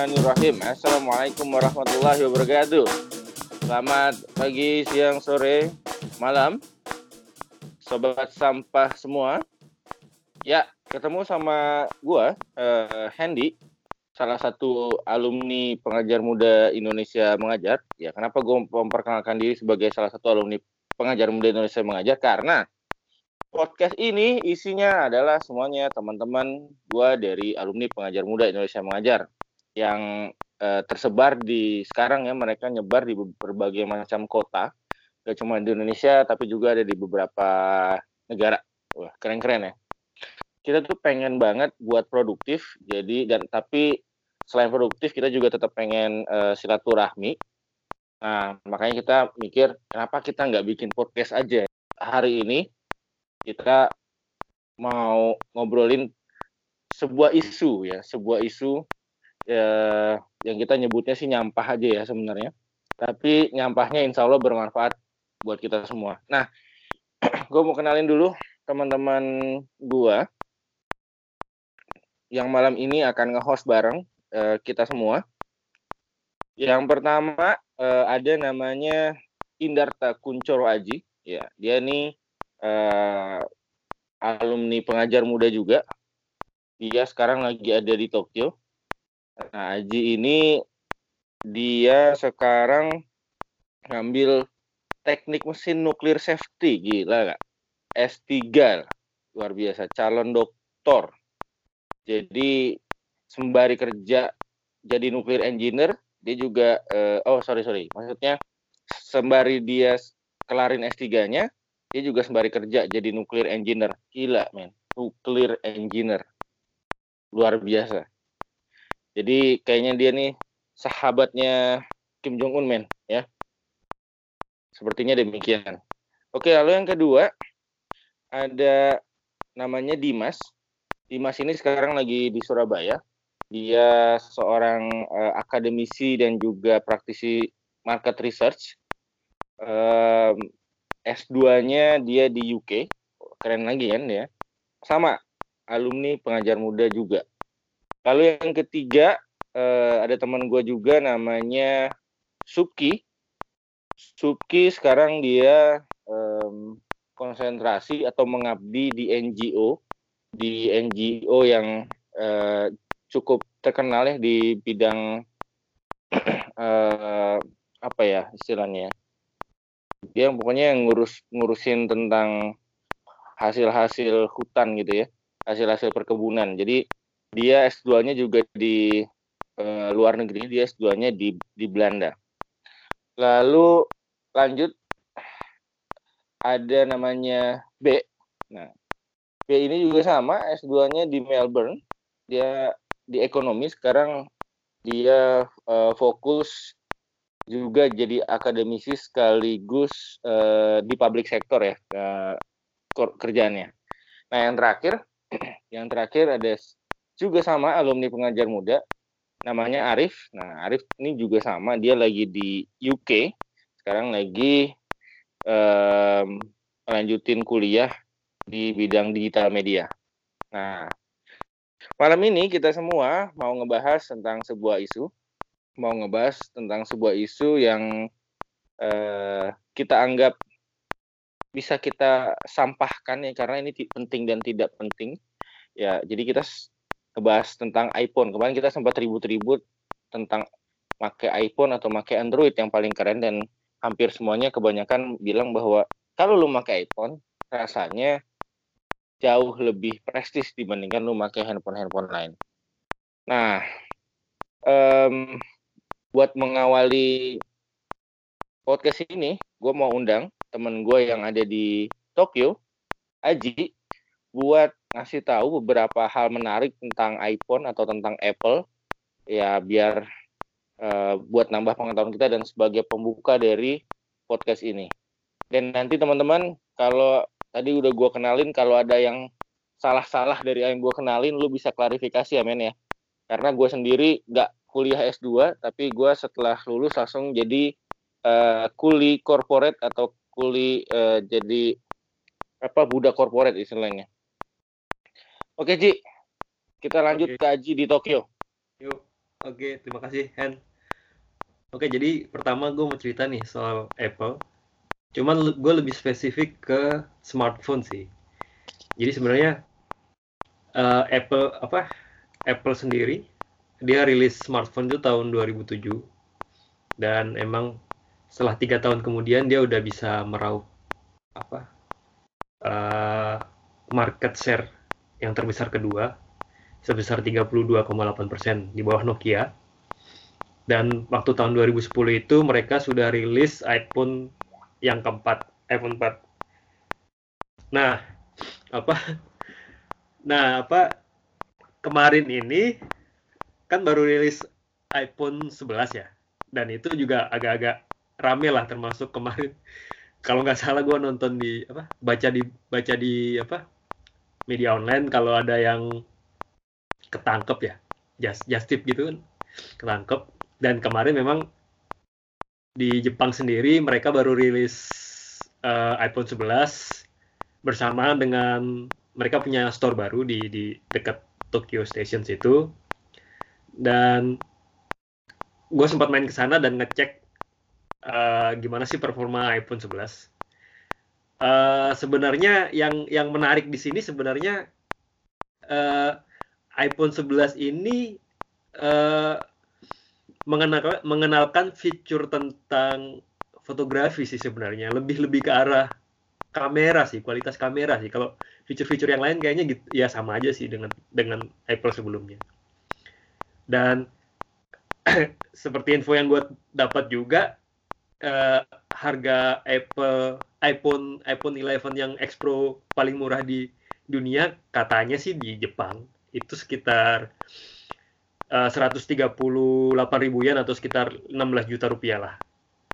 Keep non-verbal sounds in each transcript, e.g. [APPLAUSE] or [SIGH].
Bismillahirrahmanirrahim. Assalamualaikum warahmatullahi wabarakatuh. Selamat pagi, siang, sore, malam, sobat sampah semua. Ya, ketemu sama gua, uh, Handy, salah satu alumni pengajar muda Indonesia mengajar. Ya, kenapa gue memperkenalkan diri sebagai salah satu alumni pengajar muda Indonesia mengajar? Karena podcast ini isinya adalah semuanya teman-teman gua dari alumni pengajar muda Indonesia mengajar yang uh, tersebar di sekarang ya mereka nyebar di berbagai macam kota. Gak cuma di Indonesia tapi juga ada di beberapa negara. Wah keren-keren ya. Kita tuh pengen banget buat produktif jadi dan tapi selain produktif kita juga tetap pengen uh, silaturahmi. Nah makanya kita mikir kenapa kita nggak bikin podcast aja? Hari ini kita mau ngobrolin sebuah isu ya, sebuah isu ya, yang kita nyebutnya sih nyampah aja ya sebenarnya. Tapi nyampahnya insya Allah bermanfaat buat kita semua. Nah, [CLEARS THROAT] gue mau kenalin dulu teman-teman gue yang malam ini akan nge-host bareng uh, kita semua. Yang pertama uh, ada namanya Indarta Kuncoro Aji. Ya, dia nih uh, alumni pengajar muda juga. Dia sekarang lagi ada di Tokyo. Nah, Aji ini dia sekarang ngambil teknik mesin nuklir safety, gila gak? S3, luar biasa, calon doktor. Jadi sembari kerja jadi nuklir engineer, dia juga, uh, oh sorry sorry, maksudnya sembari dia kelarin S3-nya, dia juga sembari kerja jadi nuklir engineer gila men nuklir engineer luar biasa jadi kayaknya dia nih sahabatnya Kim Jong Un men ya sepertinya demikian oke lalu yang kedua ada namanya Dimas Dimas ini sekarang lagi di Surabaya dia seorang uh, akademisi dan juga praktisi market research um, S2-nya dia di UK. Keren lagi kan ya. Sama alumni pengajar muda juga. Lalu yang ketiga uh, ada teman gue juga namanya Suki. Suki sekarang dia um, konsentrasi atau mengabdi di NGO di NGO yang uh, cukup terkenal ya di bidang uh, [CLEARS THROAT] apa ya istilahnya ya? dia pokoknya yang ngurus ngurusin tentang hasil-hasil hutan gitu ya hasil-hasil perkebunan jadi dia S2-nya juga di e, luar negeri dia S2-nya di di Belanda. Lalu lanjut ada namanya B. Nah B ini juga sama S2-nya di Melbourne. Dia di ekonomi sekarang dia e, fokus juga jadi akademisi sekaligus uh, di public sector ya uh, kerjaannya. Nah yang terakhir, [CLEARS THROAT] yang terakhir ada juga sama alumni pengajar muda, namanya Arif. Nah Arif ini juga sama, dia lagi di UK, sekarang lagi um, melanjutin kuliah di bidang digital media. Nah malam ini kita semua mau ngebahas tentang sebuah isu mau ngebahas tentang sebuah isu yang uh, kita anggap bisa kita sampahkan ya karena ini penting dan tidak penting. Ya, jadi kita ngebahas tentang iPhone. Kemarin kita sempat ribut-ribut tentang pakai iPhone atau pakai Android yang paling keren dan hampir semuanya kebanyakan bilang bahwa kalau lu pakai iPhone rasanya jauh lebih prestis dibandingkan lu pakai handphone-handphone lain. Nah, um, buat mengawali podcast ini, gue mau undang temen gue yang ada di Tokyo, Aji, buat ngasih tahu beberapa hal menarik tentang iPhone atau tentang Apple, ya biar uh, buat nambah pengetahuan kita dan sebagai pembuka dari podcast ini. Dan nanti teman-teman, kalau tadi udah gue kenalin, kalau ada yang salah-salah dari yang gue kenalin, lu bisa klarifikasi ya men ya. Karena gue sendiri nggak kuliah S2 tapi gue setelah lulus langsung jadi uh, kuli corporate atau kuli uh, jadi apa budak corporate istilahnya. Oke Ji, kita lanjut Oke. ke Aji di Tokyo. Yuk. Oke, terima kasih Hen. Oke, jadi pertama gue mau cerita nih soal Apple. Cuman gue lebih spesifik ke smartphone sih. Jadi sebenarnya uh, Apple apa Apple sendiri dia rilis smartphone itu tahun 2007 dan emang setelah tiga tahun kemudian dia udah bisa meraup apa uh, market share yang terbesar kedua sebesar 32,8 persen di bawah Nokia. Dan waktu tahun 2010 itu mereka sudah rilis iPhone yang keempat, iPhone 4. Nah, apa? Nah, apa? Kemarin ini kan baru rilis iPhone 11 ya. Dan itu juga agak-agak rame lah termasuk kemarin. [LAUGHS] Kalau nggak salah gue nonton di apa baca di baca di apa media online kalau ada yang ketangkep ya just just tip gitu kan ketangkep. Dan kemarin memang di Jepang sendiri mereka baru rilis uh, iPhone 11 bersama dengan mereka punya store baru di di dekat Tokyo Station situ. Dan gue sempat main ke sana dan ngecek uh, gimana sih performa iPhone 11 uh, eh, sebenarnya yang yang menarik di sini sebenarnya uh, iPhone 11 ini uh, mengenal, mengenalkan fitur tentang fotografi sih sebenarnya. Lebih lebih ke arah kamera sih kualitas kamera sih. Kalau fitur-fitur yang lain kayaknya gitu ya sama aja sih dengan dengan Apple sebelumnya. Dan [CLEARS THROAT] seperti info yang gue dapat juga uh, harga Apple iPhone iPhone 11 yang X Pro paling murah di dunia katanya sih di Jepang itu sekitar uh, 138 ribu yen atau sekitar 16 juta rupiah lah.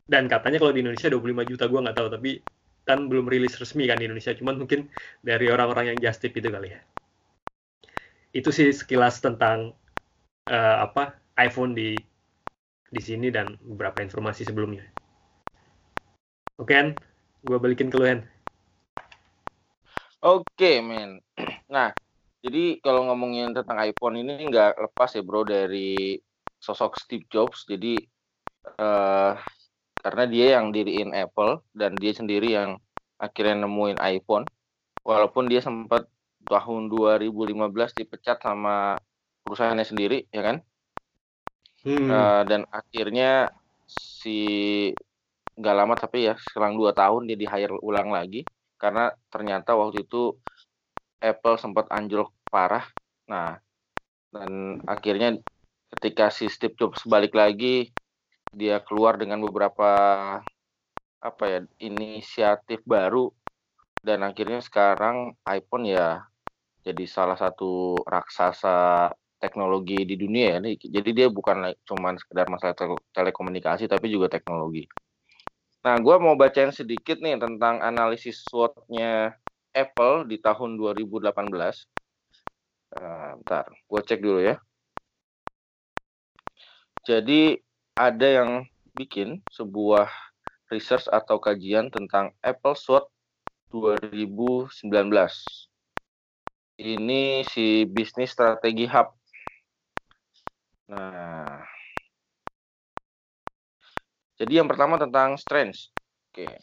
Dan katanya kalau di Indonesia 25 juta gue nggak tahu tapi kan belum rilis resmi kan di Indonesia cuman mungkin dari orang-orang yang just tip itu kali ya. Itu sih sekilas tentang uh, apa iPhone di di sini dan beberapa informasi sebelumnya. Oke, okay, gue balikin ke lu, Hen. Oke, okay, men. [CLEARS THROAT] Nah, jadi kalau ngomongin tentang iPhone ini nggak lepas ya bro dari sosok Steve Jobs. Jadi uh, karena dia yang diriin Apple dan dia sendiri yang akhirnya nemuin iPhone. Walaupun dia sempat tahun 2015 dipecat sama perusahaannya sendiri, ya kan? Hmm. Uh, dan akhirnya si nggak lama tapi ya selang dua tahun dia di hire ulang lagi karena ternyata waktu itu Apple sempat anjlok parah. Nah, dan akhirnya ketika si Steve Jobs balik lagi, dia keluar dengan beberapa apa ya inisiatif baru dan akhirnya sekarang iPhone ya jadi salah satu raksasa teknologi di dunia ya. Jadi dia bukan cuma sekedar masalah telekomunikasi tapi juga teknologi. Nah, gue mau bacain sedikit nih tentang analisis SWOT-nya Apple di tahun 2018. Nah, bentar, gue cek dulu ya. Jadi ada yang bikin sebuah research atau kajian tentang Apple SWOT 2019. Ini si bisnis strategi hub. Nah, jadi yang pertama tentang strengths. Oke.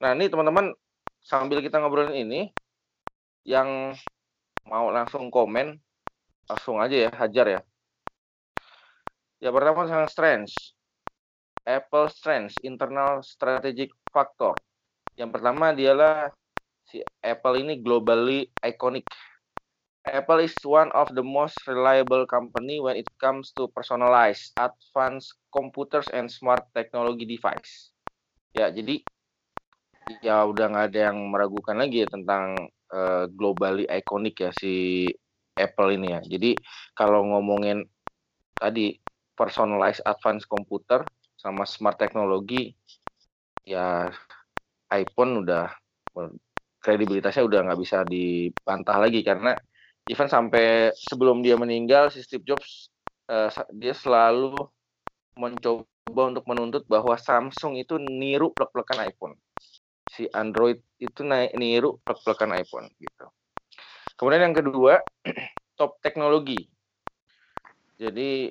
Nah, ini teman-teman sambil kita ngobrolin ini, yang mau langsung komen langsung aja ya hajar ya ya pertama tentang strengths Apple strengths internal strategic factor yang pertama dialah si Apple ini globally iconic Apple is one of the most reliable company when it comes to personalized, advanced computers and smart technology device. Ya, jadi ya udah nggak ada yang meragukan lagi ya tentang uh, globally iconic ya si Apple ini ya. Jadi kalau ngomongin tadi personalized advanced computer sama smart teknologi ya iPhone udah kredibilitasnya udah nggak bisa dibantah lagi karena even sampai sebelum dia meninggal si Steve Jobs uh, dia selalu mencoba untuk menuntut bahwa Samsung itu niru plek-plekan iPhone si Android itu naik niru plek-plekan iPhone gitu. Kemudian yang kedua, [CLEARS THROAT] top teknologi. Jadi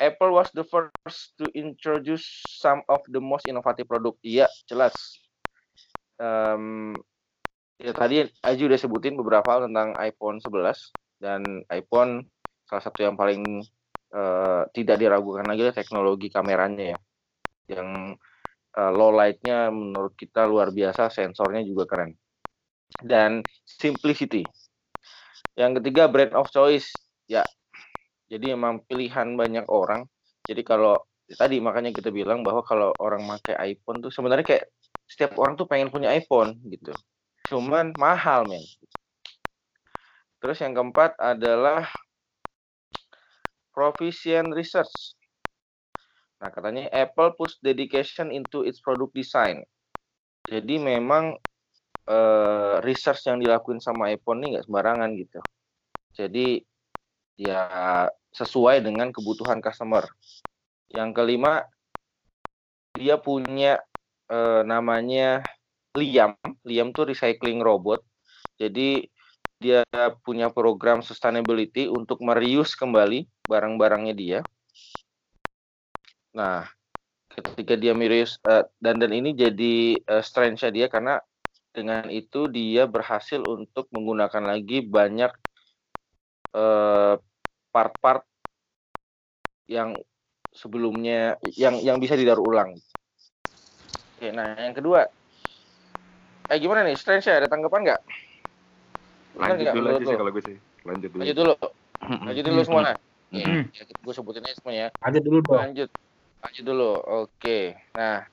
Apple was the first to introduce some of the most innovative product. Iya, jelas. Um, ya tadi Aji udah sebutin beberapa hal tentang iPhone 11 dan iPhone salah satu yang paling uh, tidak diragukan lagi teknologi kameranya ya. Yang uh, low lightnya menurut kita luar biasa, sensornya juga keren. Dan simplicity. Yang ketiga brand of choice. Ya, jadi emang pilihan banyak orang. Jadi kalau tadi makanya kita bilang bahwa kalau orang pakai iPhone tuh sebenarnya kayak setiap orang tuh pengen punya iPhone gitu. Cuman mahal men. Terus yang keempat adalah proficient research. Nah, katanya Apple push dedication into its product design. Jadi memang uh, research yang dilakuin sama iPhone ini nggak sembarangan gitu. Jadi ya sesuai dengan kebutuhan customer. Yang kelima, dia punya eh, namanya Liam. Liam tuh recycling robot. Jadi dia punya program sustainability untuk mereuse kembali barang-barangnya dia. Nah, ketika dia mereuse uh, dan dan ini jadi uh, strength dia karena dengan itu dia berhasil untuk menggunakan lagi banyak eh, part-part yang sebelumnya yang yang bisa didaur ulang. Oke, nah yang kedua, eh gimana nih, Strange ya? Ada tanggapan nggak? Lanjut dulu aja sih kalau gue sih. Lanjut dulu. Lanjut dulu. Lanjut dulu semua. Ya, ya, gue sebutin aja semuanya. Lanjut dulu dong. Lanjut. Lanjut dulu. Oke. Nah,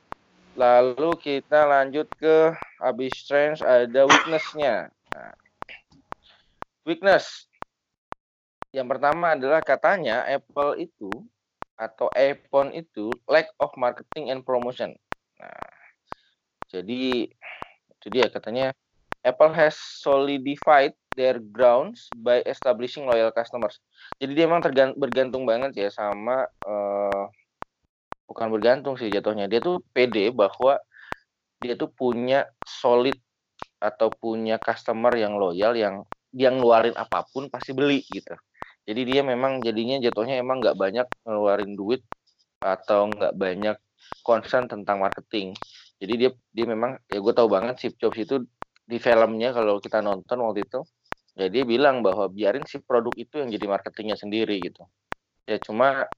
lalu kita lanjut ke habis Strange ada weakness-nya. Nah, weakness yang pertama adalah katanya Apple itu atau iPhone itu lack of marketing and promotion. Nah, jadi itu dia katanya Apple has solidified their grounds by establishing loyal customers. Jadi dia memang bergantung banget ya sama uh, bukan bergantung sih jatuhnya. Dia tuh pede bahwa dia tuh punya solid atau punya customer yang loyal yang yang ngeluarin apa pun pasti beli gitu jadi dia memang jadinya jatuhnya emang nggak banyak ngeluarin duit atau nggak banyak concern tentang marketing jadi dia dia memang ya gue tahu banget si Jobs itu di filmnya kalau kita nonton waktu itu ya dia bilang bahwa biarin si produk itu yang jadi marketingnya sendiri gitu ya cuma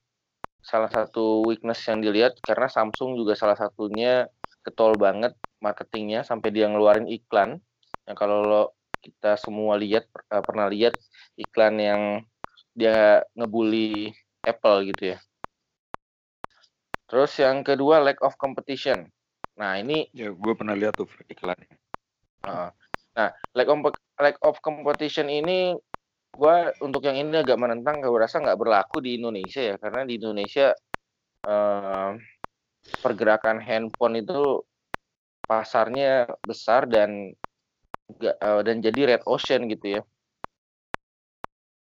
salah satu weakness yang dilihat karena Samsung juga salah satunya ketol banget marketingnya sampai dia ngeluarin iklan yang kalau kita semua lihat pernah lihat iklan yang dia ngebully Apple gitu ya. Terus yang kedua lack of competition. Nah ini ya gue pernah lihat tuh iklannya. Uh, nah lack of lack of competition ini gue untuk yang ini agak menentang gue rasa nggak berlaku di Indonesia ya karena di Indonesia uh, pergerakan handphone itu pasarnya besar dan uh, dan jadi red ocean gitu ya.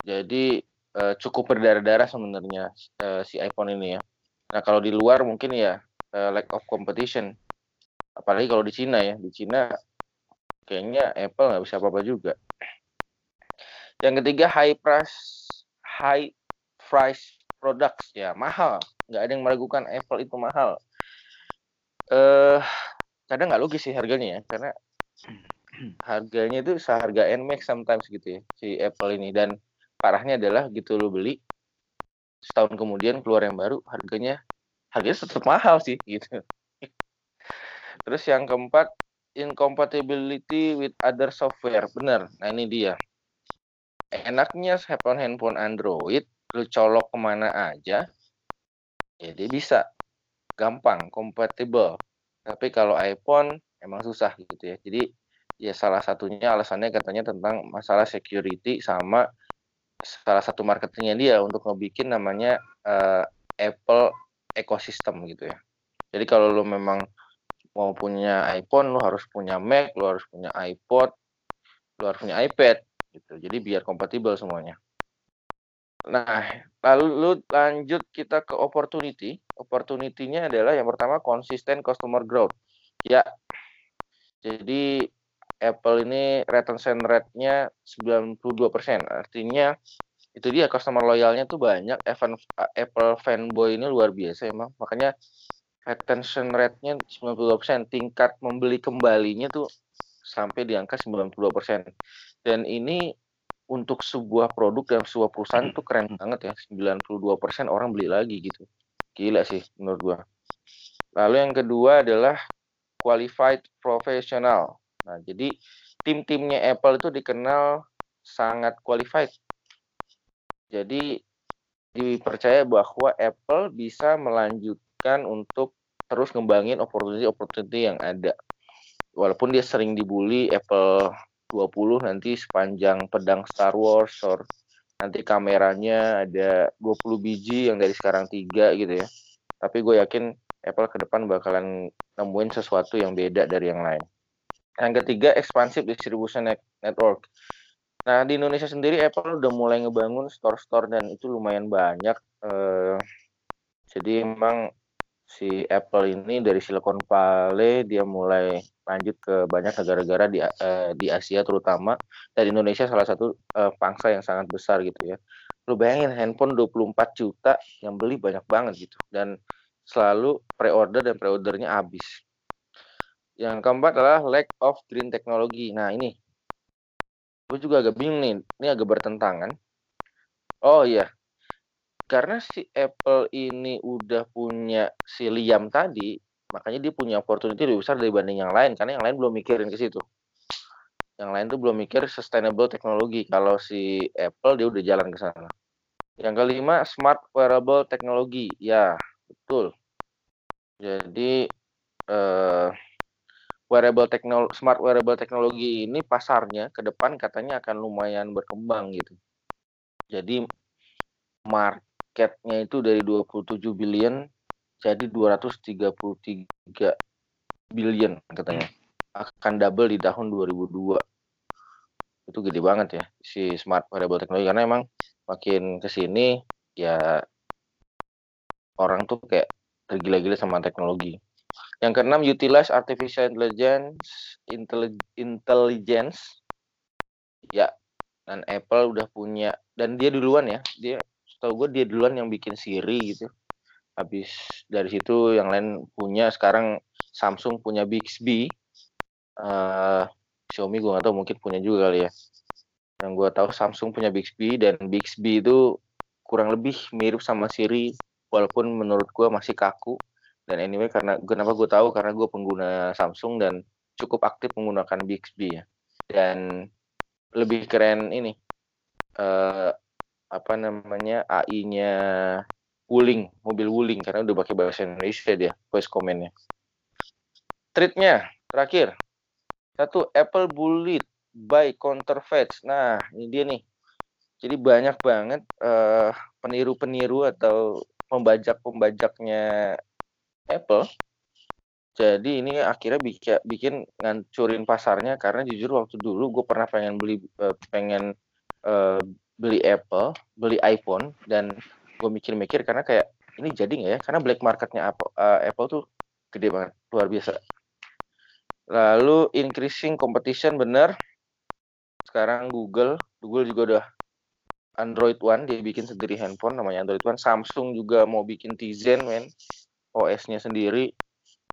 Jadi uh, cukup berdarah-darah sebenarnya uh, si iPhone ini ya. Nah kalau di luar mungkin ya uh, lack of competition. Apalagi kalau di Cina ya, di Cina kayaknya Apple nggak bisa apa-apa juga. Yang ketiga high price high price products ya mahal. Nggak ada yang meragukan Apple itu mahal. Eh kadang nggak logis sih harganya ya, karena harganya itu seharga NMAX sometimes gitu ya si Apple ini dan parahnya adalah gitu lo beli setahun kemudian keluar yang baru harganya harganya tetap mahal sih gitu terus yang keempat incompatibility with other software. Bener nah ini dia. Enaknya handphone handphone Android lu colok ke mana aja ya dia bisa. Gampang kompatibel tapi kalau iPhone emang susah gitu ya. Jadi ya salah satunya alasannya katanya tentang masalah security sama salah satu marketingnya dia untuk ngebikin namanya uh, Apple ekosistem gitu ya. Jadi kalau lo memang mau punya iPhone, lo harus punya Mac, lo harus punya iPod, lo harus punya iPad gitu. Jadi biar kompatibel semuanya. Nah, lalu lu lanjut kita ke opportunity. Opportunity-nya adalah yang pertama konsisten customer growth. Ya. Jadi Apple ini retention rate-nya 92%. Artinya itu dia customer loyalnya tuh banyak Apple fanboy ini luar biasa emang makanya retention rate-nya 92% tingkat membeli kembalinya tuh sampai di angka 92% dan ini untuk sebuah produk dan sebuah perusahaan tuh keren banget ya 92% orang beli lagi gitu. Gila sih menurut gua. Lalu yang kedua adalah qualified professional. Nah jadi tim-timnya Apple itu dikenal sangat qualified. Jadi dipercaya bahwa Apple bisa melanjutkan untuk terus ngembangin opportunity-opportunity yang ada. Walaupun dia sering dibully Apple 20 nanti sepanjang pedang Star Wars or nanti kameranya ada 20 biji yang dari sekarang tiga gitu ya. Tapi gue yakin Apple ke depan bakalan nemuin sesuatu yang beda dari yang lain. Yang ketiga, expansive distribution network. Nah, di Indonesia sendiri Apple udah mulai ngebangun store-store dan itu lumayan banyak. Uh, jadi emang si Apple ini dari Silicon Valley dia mulai lanjut ke banyak negara-negara di uh, di Asia terutama dan Indonesia salah satu uh, pangsa yang sangat besar gitu ya. Lu bayangin handphone 24 juta yang beli banyak banget gitu dan selalu pre-order dan pre-ordernya habis. Yang keempat adalah lack of green technology. Nah, ini gue juga agak bingung nih ini agak bertentangan oh iya karena si Apple ini udah punya si Liam tadi makanya dia punya opportunity lebih besar dibanding yang lain karena yang lain belum mikirin ke situ. Yang lain tuh belum mikir sustainable teknologi. Kalau si Apple dia udah jalan ke sana. Yang kelima smart wearable teknologi. Ya betul. Jadi eh, wearable teknologi smart wearable teknologi ini pasarnya ke depan katanya akan lumayan berkembang gitu. Jadi marketnya itu dari 27 billion jadi 233 billion katanya. Akan double di tahun 2002. Itu gede banget ya si smart wearable teknologi karena emang makin ke sini ya orang tuh kayak tergila-gila sama teknologi. Yang keenam, utilize artificial intelligence, intelligence. Ya, dan Apple udah punya dan dia duluan ya. Dia setahu gue dia duluan yang bikin Siri gitu. Habis dari situ yang lain punya sekarang Samsung punya Bixby. Uh, Xiaomi gue gak tahu mungkin punya juga kali ya. Yang gue tahu Samsung punya Bixby dan Bixby itu kurang lebih mirip sama Siri walaupun menurut gue masih kaku dan anyway karena kenapa gue tahu karena gue pengguna Samsung dan cukup aktif menggunakan Bixby ya dan lebih keren ini uh, apa namanya AI-nya Wuling mobil Wuling karena udah pakai bahasa Indonesia dia voice command-nya. Treatnya terakhir. Satu Apple bullied by counterfeits. Nah ini dia nih. Jadi banyak banget uh, peniru-peniru atau pembajak-pembajaknya Apple. Jadi ini akhirnya bikin, bikin ngancurin pasarnya karena jujur waktu dulu gue pernah pengen beli uh, pengen uh, beli Apple, beli iPhone dan gue mikir-mikir karena kayak ini jadi nggak ya? Karena black marketnya Apple, uh, Apple tuh gede banget, luar biasa. Lalu increasing competition bener. Sekarang Google, Google juga udah Android One dia bikin sendiri handphone namanya Android One. Samsung juga mau bikin Tizen men. OS-nya sendiri.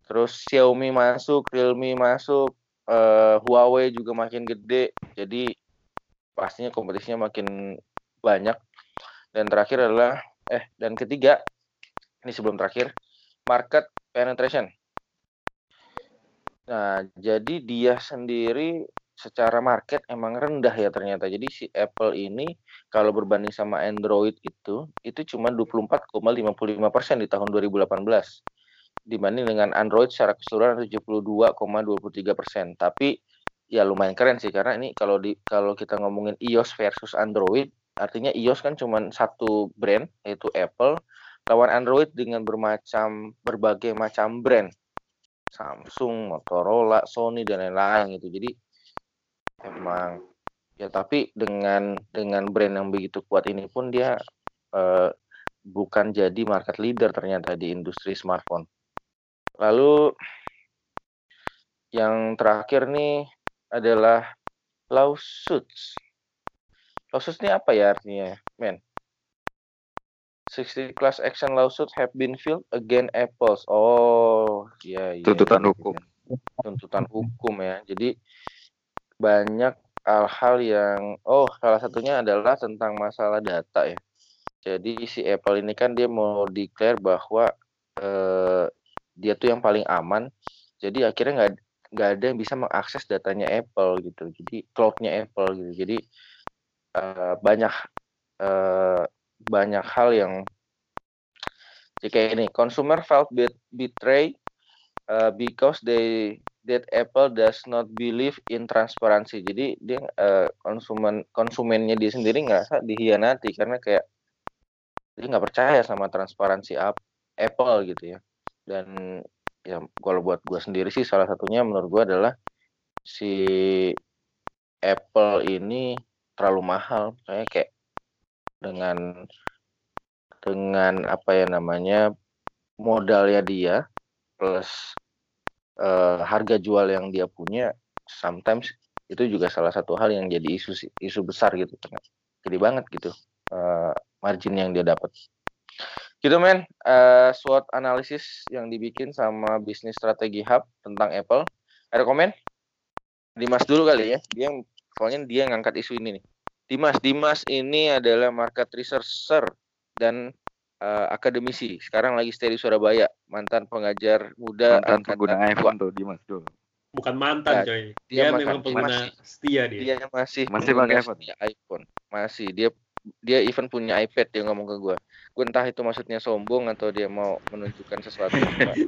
Terus Xiaomi masuk, Realme masuk, uh, Huawei juga makin gede. Jadi pastinya kompetisinya makin banyak. Dan terakhir adalah eh dan ketiga ini sebelum terakhir market penetration. Nah, jadi dia sendiri secara market emang rendah ya ternyata. Jadi si Apple ini kalau berbanding sama Android itu itu cuma 24,55% di tahun 2018 dibanding dengan Android secara keseluruhan 72,23%. Tapi ya lumayan keren sih karena ini kalau di kalau kita ngomongin iOS versus Android artinya iOS kan cuma satu brand yaitu Apple lawan Android dengan bermacam berbagai macam brand Samsung, Motorola, Sony dan lain-lain gitu. Jadi emang ya tapi dengan dengan brand yang begitu kuat ini pun dia uh, bukan jadi market leader ternyata di industri smartphone. Lalu yang terakhir nih adalah lawsuits. Lawsuits ini apa ya artinya? men. 60 class action lawsuit have been filed against Apple. Oh, iya iya. Tuntutan hukum. Tuntutan hukum ya. Jadi banyak hal-hal yang oh salah satunya adalah tentang masalah data ya. Jadi si Apple ini kan dia mau declare bahwa eh, dia tuh yang paling aman. Jadi akhirnya nggak nggak ada yang bisa mengakses datanya Apple gitu. Jadi cloudnya Apple gitu. Jadi eh, banyak eh, banyak hal yang jika ini consumer felt betray uh, because they that Apple does not believe in transparency. Jadi dia uh, konsumen konsumennya dia sendiri nggak dihianati karena kayak dia nggak percaya sama transparansi Apple gitu ya. Dan ya kalau buat gue sendiri sih salah satunya menurut gue adalah si Apple ini terlalu mahal. Kayak kayak dengan dengan apa ya namanya modalnya dia plus uh, harga jual yang dia punya sometimes itu juga salah satu hal yang jadi isu isu besar gitu jadi banget gitu uh, margin yang dia dapat gitu men uh, SWOT analisis yang dibikin sama bisnis strategi hub tentang Apple ada komen Dimas dulu kali ya dia soalnya dia ngangkat isu ini nih Dimas Dimas ini adalah market researcher dan uh, akademisi. Sekarang lagi stay di Surabaya, mantan pengajar muda mantan pengguna iPhone tuh Dimas tuh. Bukan mantan, nah, coy. Dia, dia memang pengguna masih, setia dia. Dia masih masih pakai iPhone. iPhone. Masih. Dia dia even punya iPad dia ngomong ke gue. Entah itu maksudnya sombong atau dia mau menunjukkan sesuatu.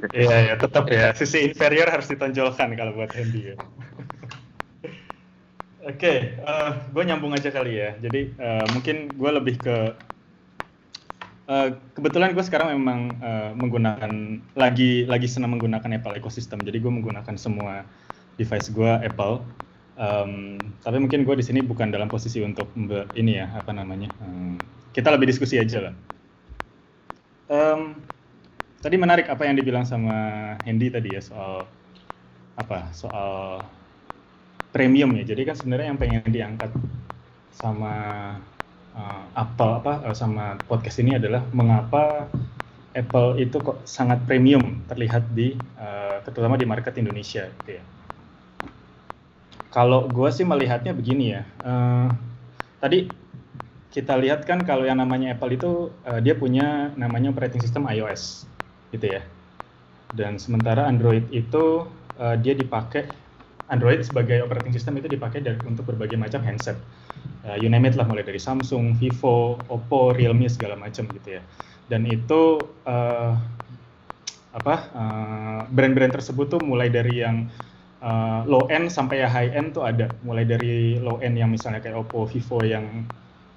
Iya, ya tetap ya. Sisi inferior harus ditonjolkan kalau buat Hendy ya. Oke, okay, uh, eh, gue nyambung aja kali ya. Jadi uh, mungkin gue lebih ke Uh, kebetulan gue sekarang memang uh, menggunakan lagi lagi senang menggunakan Apple ecosystem. Jadi gue menggunakan semua device gue Apple. Um, tapi mungkin gue di sini bukan dalam posisi untuk ini ya apa namanya. Um, kita lebih diskusi aja lah. Um, tadi menarik apa yang dibilang sama Hendy tadi ya soal apa soal premium ya. Jadi kan sebenarnya yang pengen diangkat sama uh, Apple apa uh, sama podcast ini adalah mengapa Apple itu kok sangat premium terlihat di uh, terutama di market Indonesia gitu ya. Kalau gue sih melihatnya begini ya. Uh, tadi kita lihat kan kalau yang namanya Apple itu uh, dia punya namanya operating system iOS gitu ya. Dan sementara Android itu uh, dia dipakai Android sebagai operating system itu dipakai dari, untuk berbagai macam handset uh, you name it lah mulai dari Samsung, Vivo, Oppo, Realme segala macam gitu ya. Dan itu uh, apa uh, brand-brand tersebut tuh mulai dari yang uh, low end sampai ya high end tuh ada. Mulai dari low end yang misalnya kayak Oppo, Vivo yang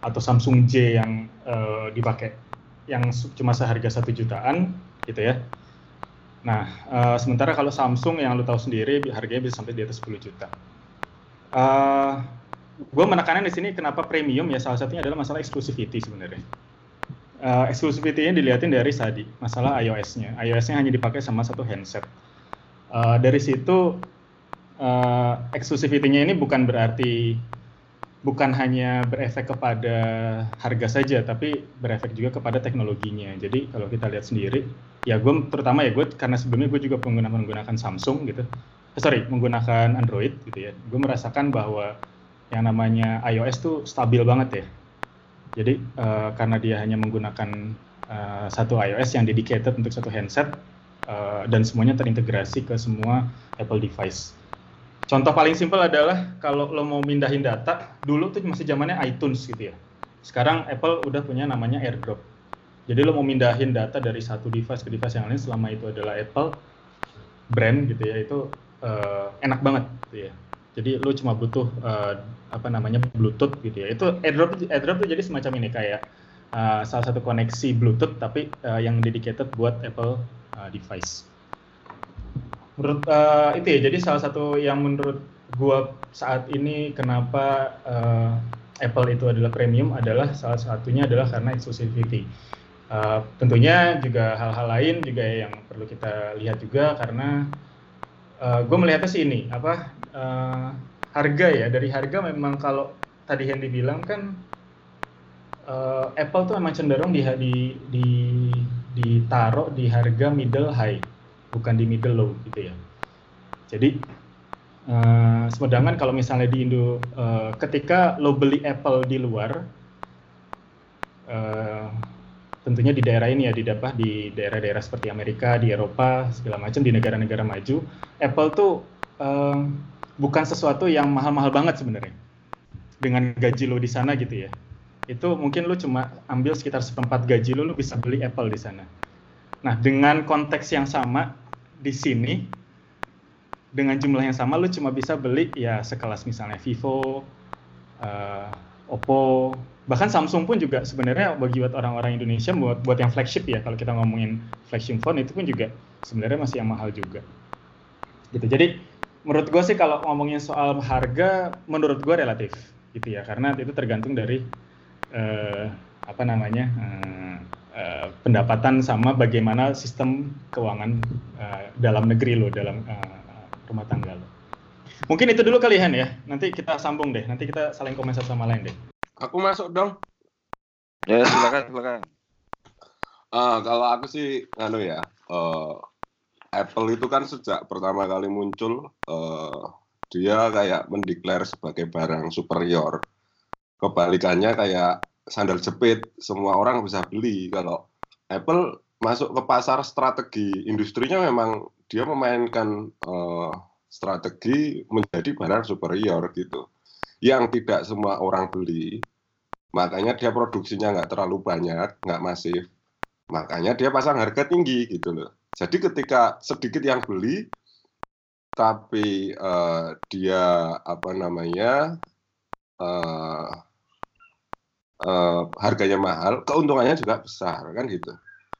atau Samsung J yang uh, dipakai yang cuma seharga satu jutaan gitu ya. Nah, uh, sementara kalau Samsung yang lu tahu sendiri harganya bisa sampai di atas 10 juta. Uh, gue menekankan di sini kenapa premium ya salah satunya adalah masalah exclusivity sebenarnya. Uh, exclusivity-nya dilihatin dari tadi masalah iOS-nya. iOS-nya hanya dipakai sama satu handset. Uh, dari situ uh, exclusivity-nya ini bukan berarti bukan hanya berefek kepada harga saja, tapi berefek juga kepada teknologinya. Jadi kalau kita lihat sendiri, ya gue terutama ya gue karena sebelumnya gue juga pengguna menggunakan Samsung gitu, eh, sorry menggunakan Android gitu ya, gue merasakan bahwa yang namanya iOS tuh stabil banget ya. Jadi uh, karena dia hanya menggunakan uh, satu iOS yang dedicated untuk satu handset uh, dan semuanya terintegrasi ke semua Apple device. Contoh paling simpel adalah kalau lo mau mindahin data, dulu tuh masih zamannya iTunes gitu ya. Sekarang Apple udah punya namanya AirDrop. Jadi lo mau mindahin data dari satu device ke device yang lain selama itu adalah Apple brand gitu ya, itu uh, enak banget gitu ya. Jadi lu cuma butuh uh, apa namanya Bluetooth gitu ya. Itu AirDrop AirDrop itu jadi semacam ini kayak uh, salah satu koneksi Bluetooth tapi uh, yang dedicated buat Apple uh, device. Menurut uh, itu ya. Jadi salah satu yang menurut gua saat ini kenapa uh, Apple itu adalah premium adalah salah satunya adalah karena exclusivity. Uh, tentunya juga hal-hal lain juga yang perlu kita lihat juga karena uh, gue melihatnya sih ini apa uh, harga ya dari harga memang kalau tadi yang dibilang kan uh, Apple tuh memang cenderung di, di, di ditaruh di harga middle high, bukan di middle low gitu ya. Jadi uh, sedangkan kalau misalnya di Indo, uh, ketika lo beli Apple di luar, uh, tentunya di daerah ini ya di apa di daerah-daerah seperti Amerika, di Eropa segala macam di negara-negara maju, Apple tuh uh, bukan sesuatu yang mahal-mahal banget sebenarnya dengan gaji lo di sana gitu ya. Itu mungkin lo cuma ambil sekitar seperempat gaji lo, lo bisa beli Apple di sana. Nah dengan konteks yang sama di sini dengan jumlah yang sama lo cuma bisa beli ya sekelas misalnya Vivo, uh, Oppo, bahkan Samsung pun juga sebenarnya bagi buat orang-orang Indonesia buat buat yang flagship ya kalau kita ngomongin flagship phone itu pun juga sebenarnya masih yang mahal juga. Gitu. Jadi menurut gue sih kalau ngomongin soal harga menurut gue relatif gitu ya. Karena itu tergantung dari uh, apa namanya uh, uh, pendapatan sama bagaimana sistem keuangan uh, dalam negeri lo dalam uh, rumah tangga lo mungkin itu dulu kalian ya nanti kita sambung deh nanti kita saling komen satu sama lain deh Aku masuk dong. Ya silakan silakan. Uh, kalau aku sih anu ya, uh, Apple itu kan sejak pertama kali muncul uh, dia kayak mendeklar sebagai barang superior. Kebalikannya kayak sandal jepit, semua orang bisa beli. Kalau Apple masuk ke pasar strategi industrinya memang dia memainkan uh, strategi menjadi barang superior gitu. Yang tidak semua orang beli makanya dia produksinya nggak terlalu banyak nggak masif. Makanya dia pasang harga tinggi gitu loh. Jadi ketika sedikit yang beli tapi uh, dia apa namanya uh, uh, harganya mahal keuntungannya juga besar kan gitu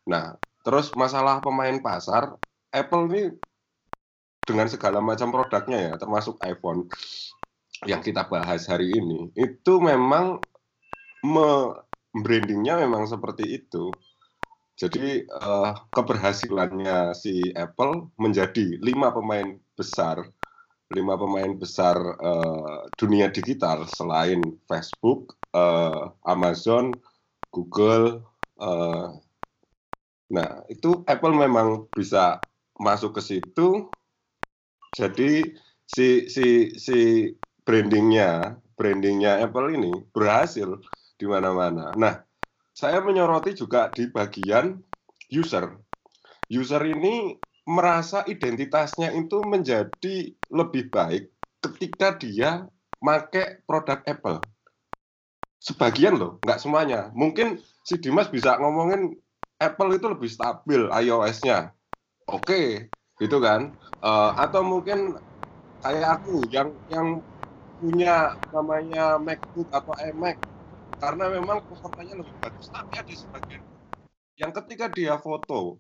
nah terus masalah pemain pasar Apple ini dengan segala macam produknya ya termasuk iPhone yang kita bahas hari ini itu memang brandingnya memang seperti itu. Jadi uh, keberhasilannya si Apple menjadi lima pemain besar, lima pemain besar uh, dunia digital selain Facebook, uh, Amazon, Google. Uh, nah itu Apple memang bisa masuk ke situ. Jadi si si si brandingnya brandingnya Apple ini berhasil di mana-mana. Nah, saya menyoroti juga di bagian user. User ini merasa identitasnya itu menjadi lebih baik ketika dia make produk Apple. Sebagian loh, nggak semuanya. Mungkin si Dimas bisa ngomongin Apple itu lebih stabil iOS-nya. Oke, gitu kan. Uh, atau mungkin kayak aku yang yang punya namanya MacBook atau iMac karena memang performanya lebih bagus. Tapi ada sebagian yang ketika dia foto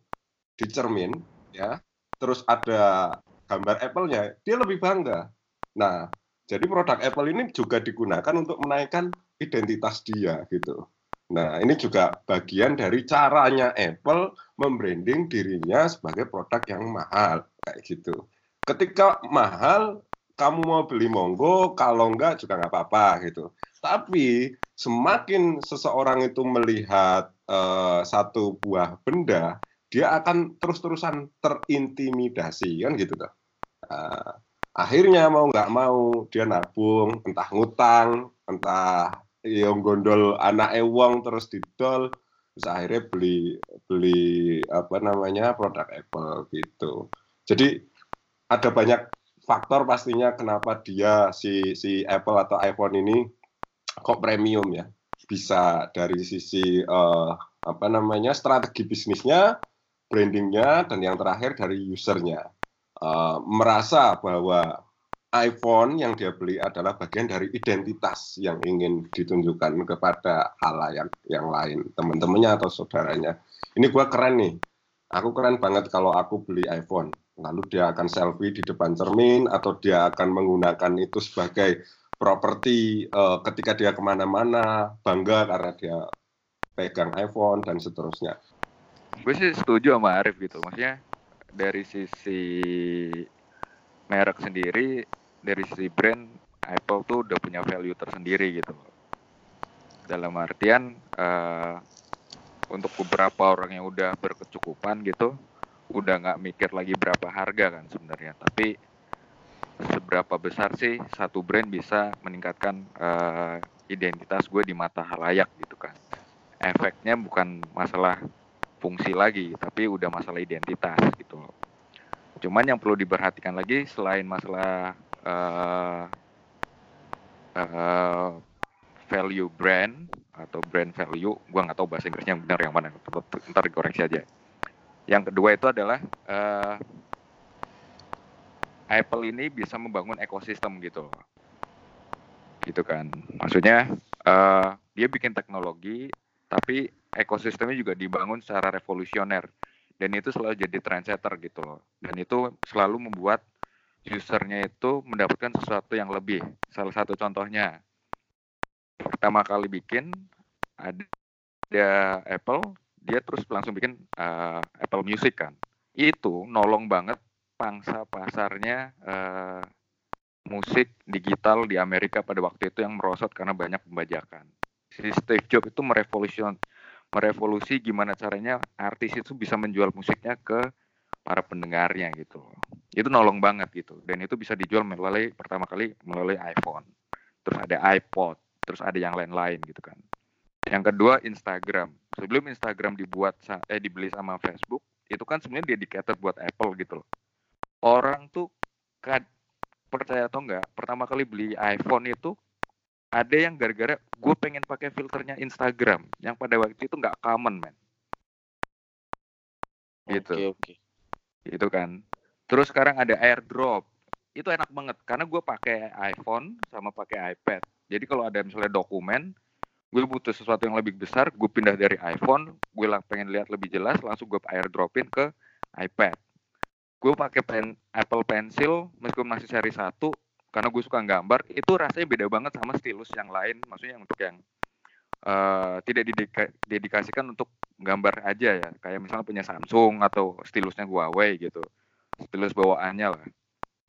di cermin, ya, terus ada gambar Apple-nya, dia lebih bangga. Nah, jadi produk Apple ini juga digunakan untuk menaikkan identitas dia gitu. Nah, ini juga bagian dari caranya Apple membranding dirinya sebagai produk yang mahal kayak gitu. Ketika mahal, kamu mau beli monggo, kalau enggak juga nggak apa-apa gitu. Tapi semakin seseorang itu melihat uh, satu buah benda, dia akan terus-terusan terintimidasi kan gitu tuh. Uh, akhirnya mau nggak mau dia nabung, entah ngutang, entah yang gondol anak ewong terus didol, terus akhirnya beli beli apa namanya produk Apple gitu. Jadi ada banyak faktor pastinya kenapa dia si si Apple atau iPhone ini kok premium ya bisa dari sisi uh, apa namanya strategi bisnisnya brandingnya dan yang terakhir dari usernya uh, merasa bahwa iPhone yang dia beli adalah bagian dari identitas yang ingin ditunjukkan kepada halayak yang lain teman-temannya atau saudaranya. Ini gua keren nih. Aku keren banget kalau aku beli iPhone. Lalu dia akan selfie di depan cermin atau dia akan menggunakan itu sebagai properti uh, ketika dia ke mana-mana bangga karena dia pegang iPhone dan seterusnya. Gue sih setuju sama Arif gitu, maksudnya dari sisi merek sendiri, dari sisi brand Apple tuh udah punya value tersendiri gitu. dalam artian uh, untuk beberapa orang yang udah berkecukupan gitu udah nggak mikir lagi berapa harga kan sebenarnya. Tapi seberapa besar sih satu brand bisa meningkatkan uh, identitas gue di mata halayak gitu kan. Efeknya bukan masalah fungsi lagi tapi udah masalah identitas gitu. Loh cuman yang perlu diperhatikan lagi selain masalah uh, uh, value brand atau brand value gue nggak tahu bahasa Inggrisnya yang benar yang mana. Ntar dikoreksi aja. Yang kedua itu adalah uh, Apple ini bisa membangun ekosistem gitu gitu kan. Maksudnya uh, dia bikin teknologi tapi ekosistemnya juga dibangun secara revolusioner. Dan itu selalu jadi trendsetter gitu loh. Dan itu selalu membuat usernya itu mendapatkan sesuatu yang lebih. Salah satu contohnya pertama kali bikin ada, ada Apple dia terus langsung bikin uh, Apple Music kan. Itu nolong banget pangsa pasarnya uh, musik digital di Amerika pada waktu itu yang merosot karena banyak pembajakan. Si Steve Jobs itu merevolusi merevolusi gimana caranya artis itu bisa menjual musiknya ke para pendengarnya gitu itu nolong banget gitu dan itu bisa dijual melalui pertama kali melalui iPhone terus ada iPod terus ada yang lain-lain gitu kan yang kedua Instagram. Sebelum Instagram dibuat eh dibeli sama Facebook, itu kan sebenarnya dedicated buat Apple gitu loh. Orang tuh kad, percaya atau enggak, pertama kali beli iPhone itu ada yang gara-gara gue pengen pakai filternya Instagram yang pada waktu itu nggak common man gitu okay, okay. itu kan terus sekarang ada AirDrop. Itu enak banget karena gue pakai iPhone sama pakai iPad. Jadi kalau ada misalnya dokumen gue butuh sesuatu yang lebih besar gue pindah dari iPhone gue pengen lihat lebih jelas langsung gue airdropin ke iPad. Gue pakai pen Apple Pencil meskipun masih seri satu karena gue suka gambar itu rasanya beda banget sama stylus yang lain maksudnya untuk yang uh, tidak didedika dedikasikan untuk gambar aja ya. Kayak misalnya punya Samsung atau stilusnya Huawei gitu stilus bawaannya lah.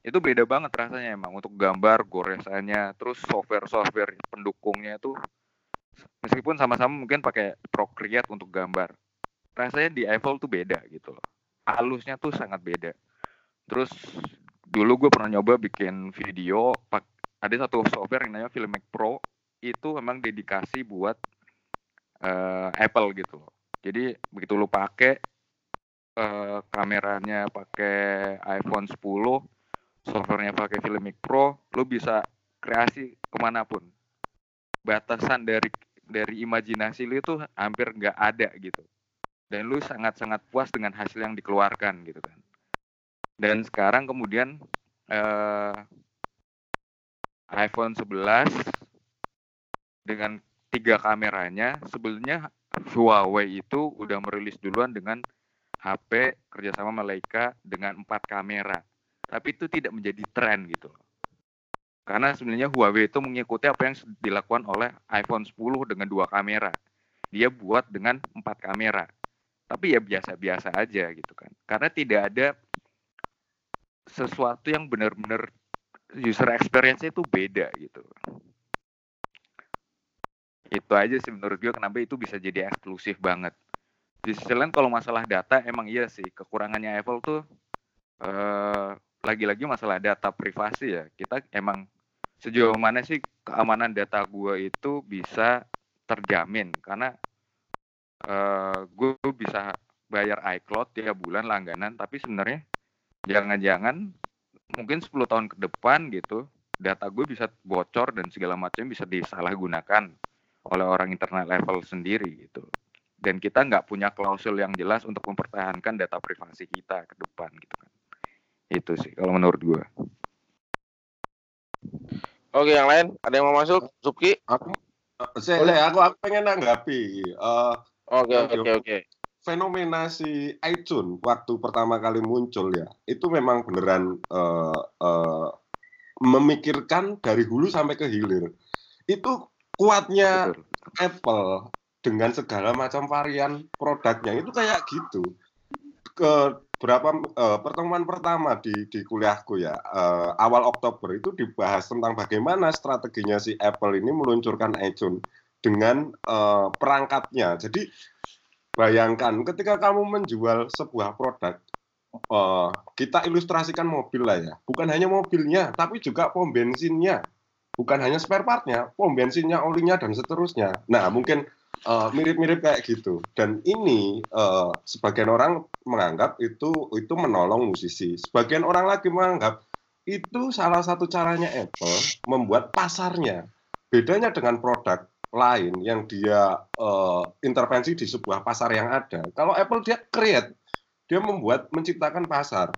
Itu beda banget rasanya emang untuk gambar goresannya terus software software pendukungnya itu meskipun sama-sama mungkin pakai Procreate untuk gambar rasanya di Eiffel tuh beda gitu loh. Halusnya tuh sangat beda. Terus dulu gue pernah nyoba bikin video ada satu software yang namanya Filmic Pro itu memang dedikasi buat uh, Apple gitu loh. Jadi begitu lu pakai uh, kameranya pakai iPhone 10 softwarenya pakai Filmic Pro lu bisa kreasi ke mana pun batasan dari dari imajinasi lu itu hampir nggak ada gitu. Dan lu sangat-sangat puas dengan hasil yang dikeluarkan gitu kan. Dan sekarang kemudian eh, iPhone 11 dengan tiga kameranya sebenarnya Huawei itu udah merilis duluan dengan HP kerjasama Leica dengan empat kamera tapi itu tidak menjadi tren gitu karena sebenarnya Huawei itu mengikuti apa yang dilakukan oleh iPhone 10 dengan dua kamera. Dia buat dengan empat kamera. Tapi ya biasa-biasa aja gitu kan. Karena tidak ada sesuatu yang benar-benar user experience itu beda gitu. Itu aja sih menurut gue kenapa itu bisa jadi eksklusif banget. Di sisi lain kalau masalah data emang iya sih kekurangannya Apple tuh eh, lagi-lagi masalah data privasi ya. Kita emang sejauh mana sih keamanan data gue itu bisa terjamin? Karena uh, gue bisa bayar iCloud tiap bulan langganan tapi sebenarnya jangan-jangan mungkin 10 tahun ke depan gitu data gue bisa bocor dan segala macam bisa disalahgunakan oleh orang internet level sendiri gitu dan kita nggak punya klausul yang jelas untuk mempertahankan data privasi kita ke depan gitu kan itu sih kalau menurut gue Oke, yang lain ada yang mau masuk? Suki? Aku, saya, aku, aku pengen nanggapi. Uh, oke, oke, oke. Fenomena si iTunes waktu pertama kali muncul ya, itu memang beneran uh, uh, memikirkan dari hulu sampai ke hilir. Itu kuatnya Betul. Apple dengan segala macam varian produknya itu kayak gitu. Ke berapa uh, pertemuan pertama di di kuliahku ya uh, awal Oktober itu dibahas tentang bagaimana strateginya si Apple ini meluncurkan iTunes dengan eh, perangkatnya. Jadi bayangkan ketika kamu menjual sebuah produk, eh, kita ilustrasikan mobil lah ya, bukan hanya mobilnya, tapi juga pom bensinnya, bukan hanya spare partnya, pom bensinnya, olinya dan seterusnya. Nah mungkin eh, mirip-mirip kayak gitu. Dan ini eh, sebagian orang menganggap itu itu menolong musisi, sebagian orang lagi menganggap itu salah satu caranya Apple membuat pasarnya. Bedanya dengan produk lain yang dia eh, intervensi di sebuah pasar yang ada. Kalau Apple dia create, dia membuat menciptakan pasar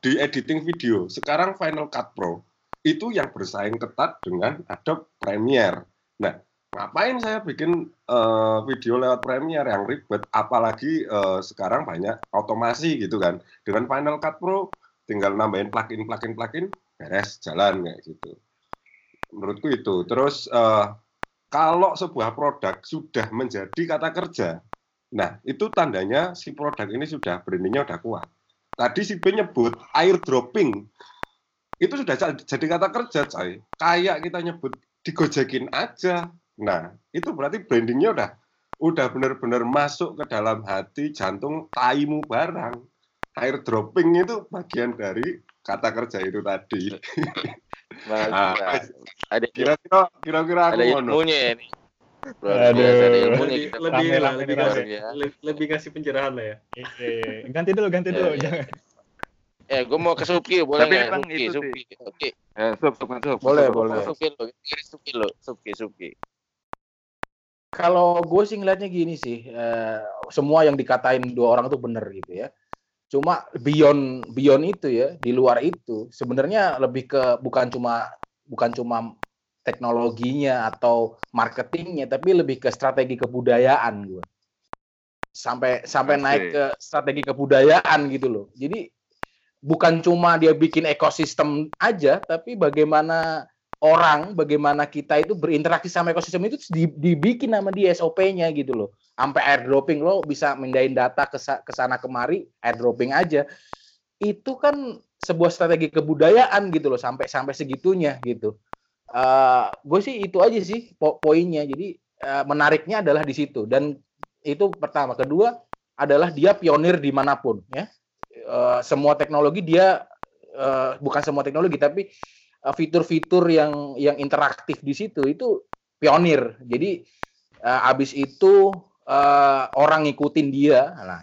di editing video. Sekarang Final Cut Pro itu yang bersaing ketat dengan Adobe Premiere. Nah, ngapain saya bikin eh, video lewat Premiere yang ribet? Apalagi eh, sekarang banyak otomasi gitu kan. Dengan Final Cut Pro tinggal nambahin plugin plugin plugin beres jalan kayak gitu. Menurutku itu. Terus eh, kalau sebuah produk sudah menjadi kata kerja nah itu tandanya si produk ini sudah brandingnya udah kuat. Tadi si B nyebut airdropping itu sudah jadi kata kerja coy. Kayak kita nyebut digojekin aja nah itu berarti brandingnya udah udah benar-benar masuk ke dalam hati jantung taimu barang airdropping itu bagian dari kata kerja itu tadi. [LAUGHS] Mas, Ah, Mas. ada Kira-kira kira-kira ada ilmunya ya. Luar Aduh. biasa ada ilmunya lebih kita. lebih Rame, lebih rame. kasih Ya. le- lebih kasih pencerahan lah ya ganti dulu, ganti dulu. ya. Jangan. Eh, gue mau ke Suki, boleh Tapi nggak? emang Suki, itu. Suki, Oke, Eh, sup, sup, sup. boleh, boleh. Suki lo, Suki lo, Suki, Suki. Kalau gue sih ngeliatnya gini sih, eh, semua yang dikatain dua orang itu bener gitu ya. Cuma beyond beyond itu ya, di luar itu sebenarnya lebih ke bukan cuma bukan cuma teknologinya atau marketingnya, tapi lebih ke strategi kebudayaan gue. Sampai sampai Asik. naik ke strategi kebudayaan gitu loh. Jadi bukan cuma dia bikin ekosistem aja, tapi bagaimana orang, bagaimana kita itu berinteraksi sama ekosistem itu di- dibikin sama dia SOP-nya gitu loh. Sampai airdropping lo bisa mindahin data ke sa- ke sana kemari, airdropping aja. Itu kan sebuah strategi kebudayaan gitu loh sampai sampai segitunya gitu. Eh gue sih itu aja sih po- poinnya. Jadi eh, menariknya adalah di situ dan itu pertama. Kedua adalah dia pionir di mana pun ya. Eh, semua teknologi dia eh, bukan semua teknologi tapi fitur-fitur yang yang interaktif di situ itu pionir. Jadi eh, abis itu eh, orang ngikutin dia. Nah,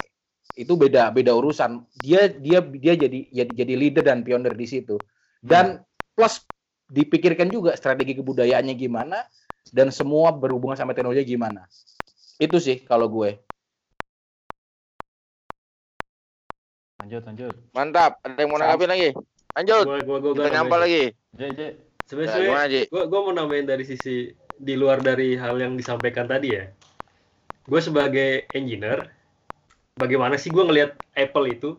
itu beda beda urusan. Dia dia dia jadi jadi jadi leader dan pionir di situ. Dan plus dipikirkan juga strategi kebudayaannya gimana dan semua berhubungan sama teknologi gimana. Itu sih kalau gue. Lanjut, lanjut. Mantap, ada yang mau nanggapin lagi? Lanjut, gua gua gua kita nyampe lagi. J, J. sebenarnya Nah, gue gue mau nambahin dari sisi di luar dari hal yang disampaikan tadi ya. Gue sebagai engineer bagaimana sih gue ngelihat Apple itu?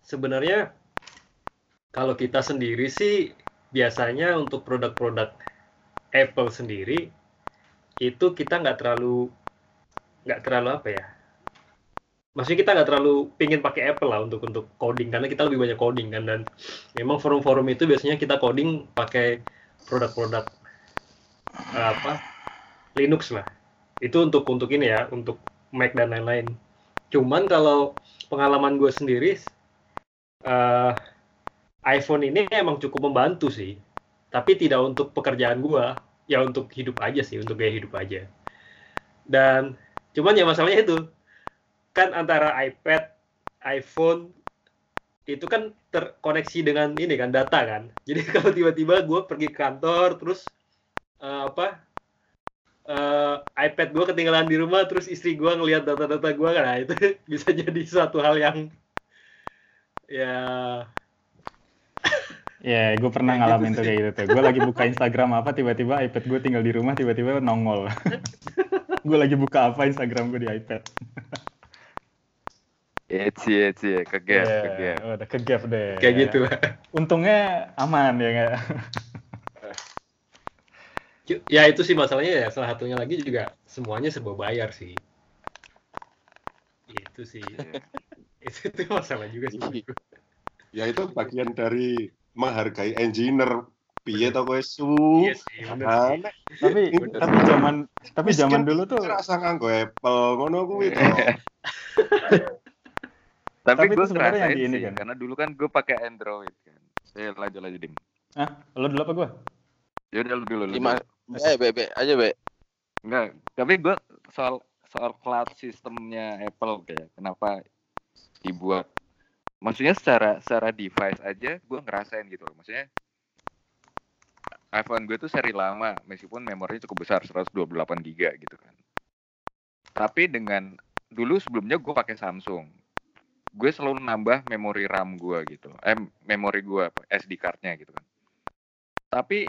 Sebenarnya kalau kita sendiri sih biasanya untuk produk-produk Apple sendiri itu kita nggak terlalu nggak terlalu apa ya maksudnya kita nggak terlalu pingin pakai Apple lah untuk untuk coding karena kita lebih banyak coding kan dan memang forum-forum itu biasanya kita coding pakai produk-produk apa Linux lah. Itu untuk untuk ini ya untuk Mac dan lain-lain. Cuman kalau pengalaman gue sendiri eh, iPhone ini emang cukup membantu sih. Tapi tidak untuk pekerjaan gue ya untuk hidup aja sih untuk gaya hidup aja. Dan cuman ya masalahnya itu kan antara iPad iPhone itu kan terkoneksi dengan ini kan data kan [LAUGHS] jadi kalau tiba-tiba gue pergi ke kantor terus eh, apa eh, iPad gue ketinggalan di rumah terus istri gue ngelihat data-data gue kan nah, itu [LAUGHS] bisa jadi suatu hal yang ya [LAUGHS] Ya, gue pernah Kayak gitu ngalamin tuh kayak gitu tuh. Gue lagi buka Instagram apa, tiba-tiba iPad gue tinggal di rumah, tiba-tiba nongol. gue lagi buka apa Instagram gue di iPad. Eci, eci, ke gap, ke Ya, gap. Udah ke gap deh. kayak gitu Untungnya aman ya nggak? ya itu sih masalahnya ya salah satunya lagi juga semuanya serba bayar sih itu sih [LAUGHS] itu itu masalah juga sih Ya itu bagian dari menghargai engineer piye to kowe su Iya bener. Tapi Bener. tapi zaman tapi zaman dulu tuh rasa nganggo Apple ngono kuwi to. [LAUGHS] Tapi, Tapi gue sebenarnya yang di ini sih, kan. karena dulu kan gue pakai Android kan. Eh, lanjut lanjut dim. ah lo dulu apa gua? Ya udah lu dulu. lu Lima, dulu. eh, be, be, aja be. Enggak, tapi gue soal soal cloud sistemnya Apple kayak kenapa dibuat maksudnya secara secara device aja gue ngerasain gitu loh. Maksudnya iPhone gue tuh seri lama meskipun memorinya cukup besar 128 giga gitu kan. Tapi dengan dulu sebelumnya gue pakai Samsung. Gue selalu nambah memori RAM gue gitu. Eh memori gue SD card-nya gitu kan. Tapi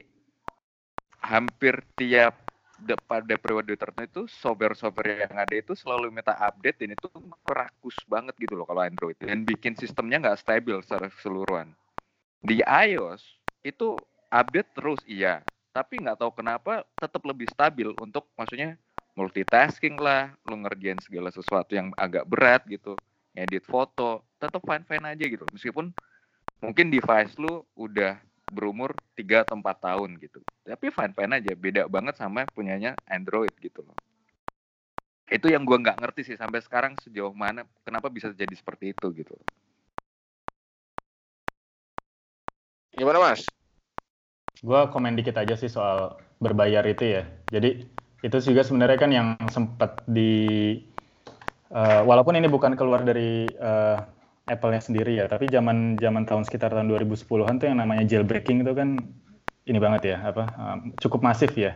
hampir tiap de- pada periode tertentu software-software yang ada itu selalu minta update dan itu rakus banget gitu loh kalau Android dan bikin sistemnya nggak stabil secara keseluruhan. Di iOS itu update terus iya, tapi nggak tahu kenapa tetap lebih stabil untuk maksudnya multitasking lah, lu ngerjain segala sesuatu yang agak berat gitu, edit foto, tetap fine-fine aja gitu. Meskipun mungkin device lu udah berumur 3 atau 4 tahun gitu. Tapi fine-fine aja, beda banget sama punyanya Android gitu loh. Itu yang gua nggak ngerti sih sampai sekarang sejauh mana kenapa bisa jadi seperti itu gitu. Gimana mas? Gua komen dikit aja sih soal berbayar itu ya. Jadi itu juga sebenarnya kan yang sempat di eh, walaupun ini bukan keluar dari eh, Apple-nya sendiri ya, tapi zaman zaman tahun sekitar tahun 2010-an tuh yang namanya jailbreaking itu kan ini banget ya, apa eh, cukup masif ya.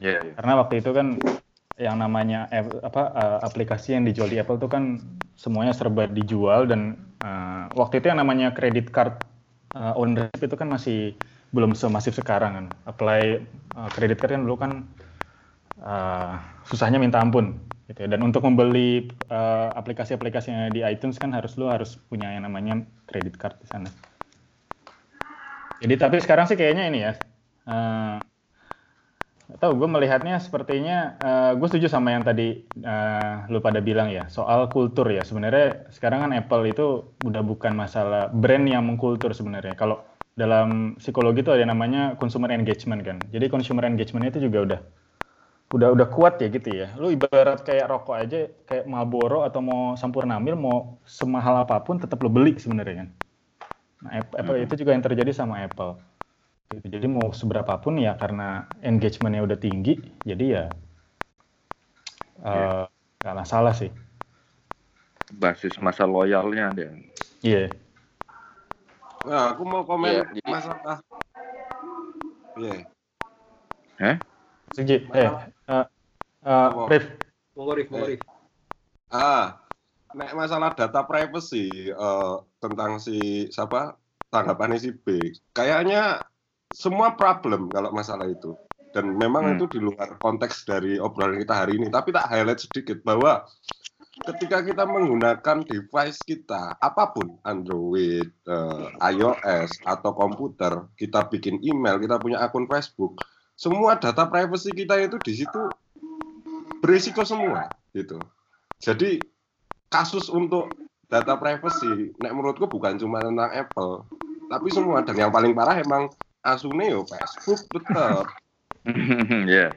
Iya, iya. Karena waktu itu kan yang namanya apa eh, aplikasi yang dijual di Apple tuh kan semuanya serba dijual dan eh, waktu itu yang namanya credit card eh, ownership itu kan masih belum semasif sekarang kan. Apply eh, credit card kan dulu kan eh, susahnya minta ampun gitu ya. Dan untuk membeli eh, aplikasi-aplikasi yang ada di iTunes kan harus lu harus punya yang namanya credit card di sana. Jadi tapi sekarang sih kayaknya ini ya. eh, Nggak tahu, gue melihatnya sepertinya, eh, gue setuju sama yang tadi eh, lu pada bilang ya, soal kultur ya. Sebenarnya sekarang kan Apple itu udah bukan masalah brand yang mengkultur sebenarnya. Kalau dalam psikologi itu ada yang namanya consumer engagement kan. Jadi consumer engagement itu juga udah udah udah kuat ya gitu ya. Lu ibarat kayak rokok aja, kayak Marlboro atau mau Sampurnamil, mau semahal apa pun tetap lu beli sebenarnya kan. Nah, App- Apple itu juga yang terjadi sama Apple. Gitu. Jadi mau seberapapun ya karena engagementnya udah tinggi, jadi ya eh, nggak masalah sih. Basis masa loyalnya ada. Iya. Nah, aku mau komen Iya, jadi- masalah Iya. Setuju. Eh, eh, eh, Rif, Monggo Rif, monggo Rif. Ah, nek masalah data privacy eh, tentang si siapa tanggapannya si B, kayaknya semua problem kalau masalah itu. Dan memang Hmm. itu di luar konteks dari obrolan kita hari ini. Tapi tak highlight sedikit bahwa ketika kita menggunakan device kita, apa pun Android, eh, iOS atau komputer, kita bikin email, kita punya akun Facebook, semua data privacy kita itu di situ berisiko semua, gitu. Jadi kasus untuk data privacy, nek menurutku bukan cuma tentang Apple, tapi semua dan yang paling parah emang asune yo Facebook tetep [LAUGHS] Iya.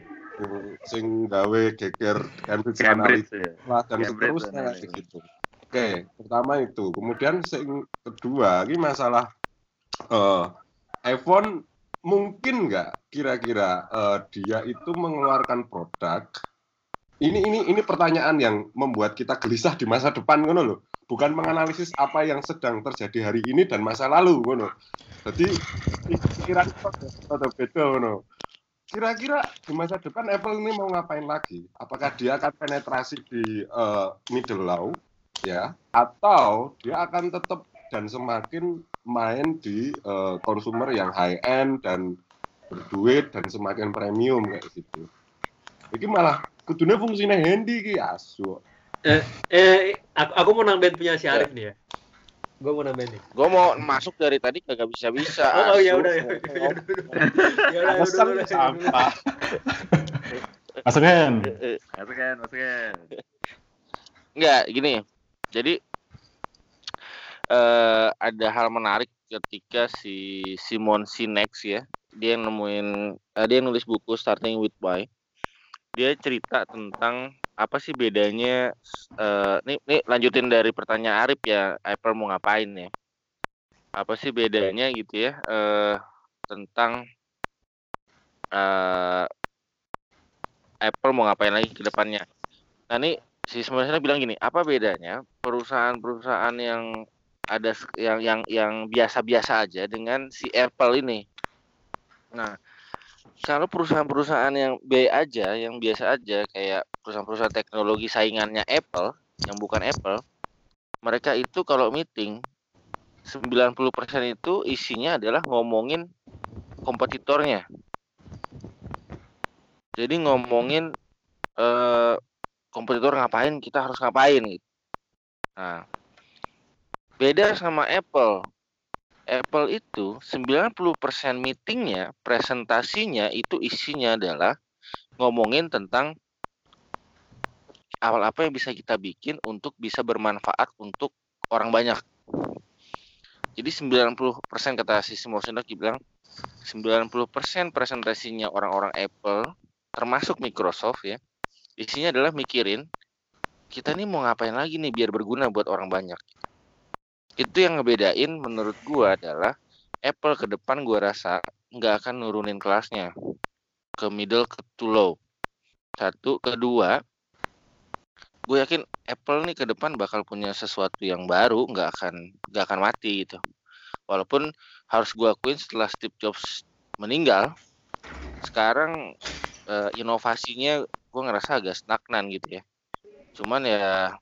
sing gawe geger Cambridge Analytica ya. dan seterusnya gitu. Oke, pertama itu. Kemudian sing kedua, ini masalah eh, iPhone mungkin nggak kira-kira eh, dia itu mengeluarkan produk ini ini ini pertanyaan yang membuat kita gelisah di masa depan ngono loh. Bukan menganalisis apa yang sedang terjadi hari ini dan masa lalu ngono. Jadi pikiran atau beda ngono. Kira-kira di masa depan Apple ini mau ngapain lagi? Apakah dia akan penetrasi di eh, middle low ya atau dia akan tetap dan semakin main di eh, consumer yang high end dan berduit dan semakin premium kayak gitu. Ini malah kudunya fungsinya handy ki asu. Eh, aku, aku mau nambahin punya si Arif nih ya. Gue mau nambahin nih. Gue mau masuk dari tadi kagak bisa-bisa. [LAUGHS] Oh, oh ya udah ya. Ya udah. Ya udah. sampah. masukin. Eh, eh, Masukin, masukin. Enggak, gini. Jadi eh ada hal menarik ketika si Simon Sinek ya, dia yang nemuin uh, dia yang nulis buku Starting with Why. Dia cerita tentang apa sih bedanya uh, nih, nih lanjutin dari pertanyaan Arif ya Apple mau ngapain ya apa sih bedanya gitu ya uh, tentang uh, Apple mau ngapain lagi ke depannya nah ini si sebenarnya bilang gini apa bedanya perusahaan-perusahaan yang ada yang yang yang biasa-biasa aja dengan si Apple ini nah kalau perusahaan-perusahaan yang B aja, yang biasa aja kayak perusahaan-perusahaan teknologi saingannya Apple yang bukan Apple, mereka itu kalau meeting 90% itu isinya adalah ngomongin kompetitornya. Jadi ngomongin eh, kompetitor ngapain, kita harus ngapain gitu. Nah, beda sama Apple. Apple itu 90% meetingnya, presentasinya itu isinya adalah ngomongin tentang awal apa yang bisa kita bikin untuk bisa bermanfaat untuk orang banyak. Jadi 90% kata si Simosinaki bilang 90% presentasinya orang-orang Apple termasuk Microsoft ya isinya adalah mikirin kita nih mau ngapain lagi nih biar berguna buat orang banyak itu yang ngebedain menurut gua adalah Apple ke depan gua rasa nggak akan nurunin kelasnya. Ke middle ke too low. Satu kedua gue yakin Apple nih ke depan bakal punya sesuatu yang baru nggak akan nggak akan mati gitu. Walaupun harus gue akuin setelah Steve Jobs meninggal sekarang uh, inovasinya gue ngerasa agak stagnan gitu ya. Cuman ya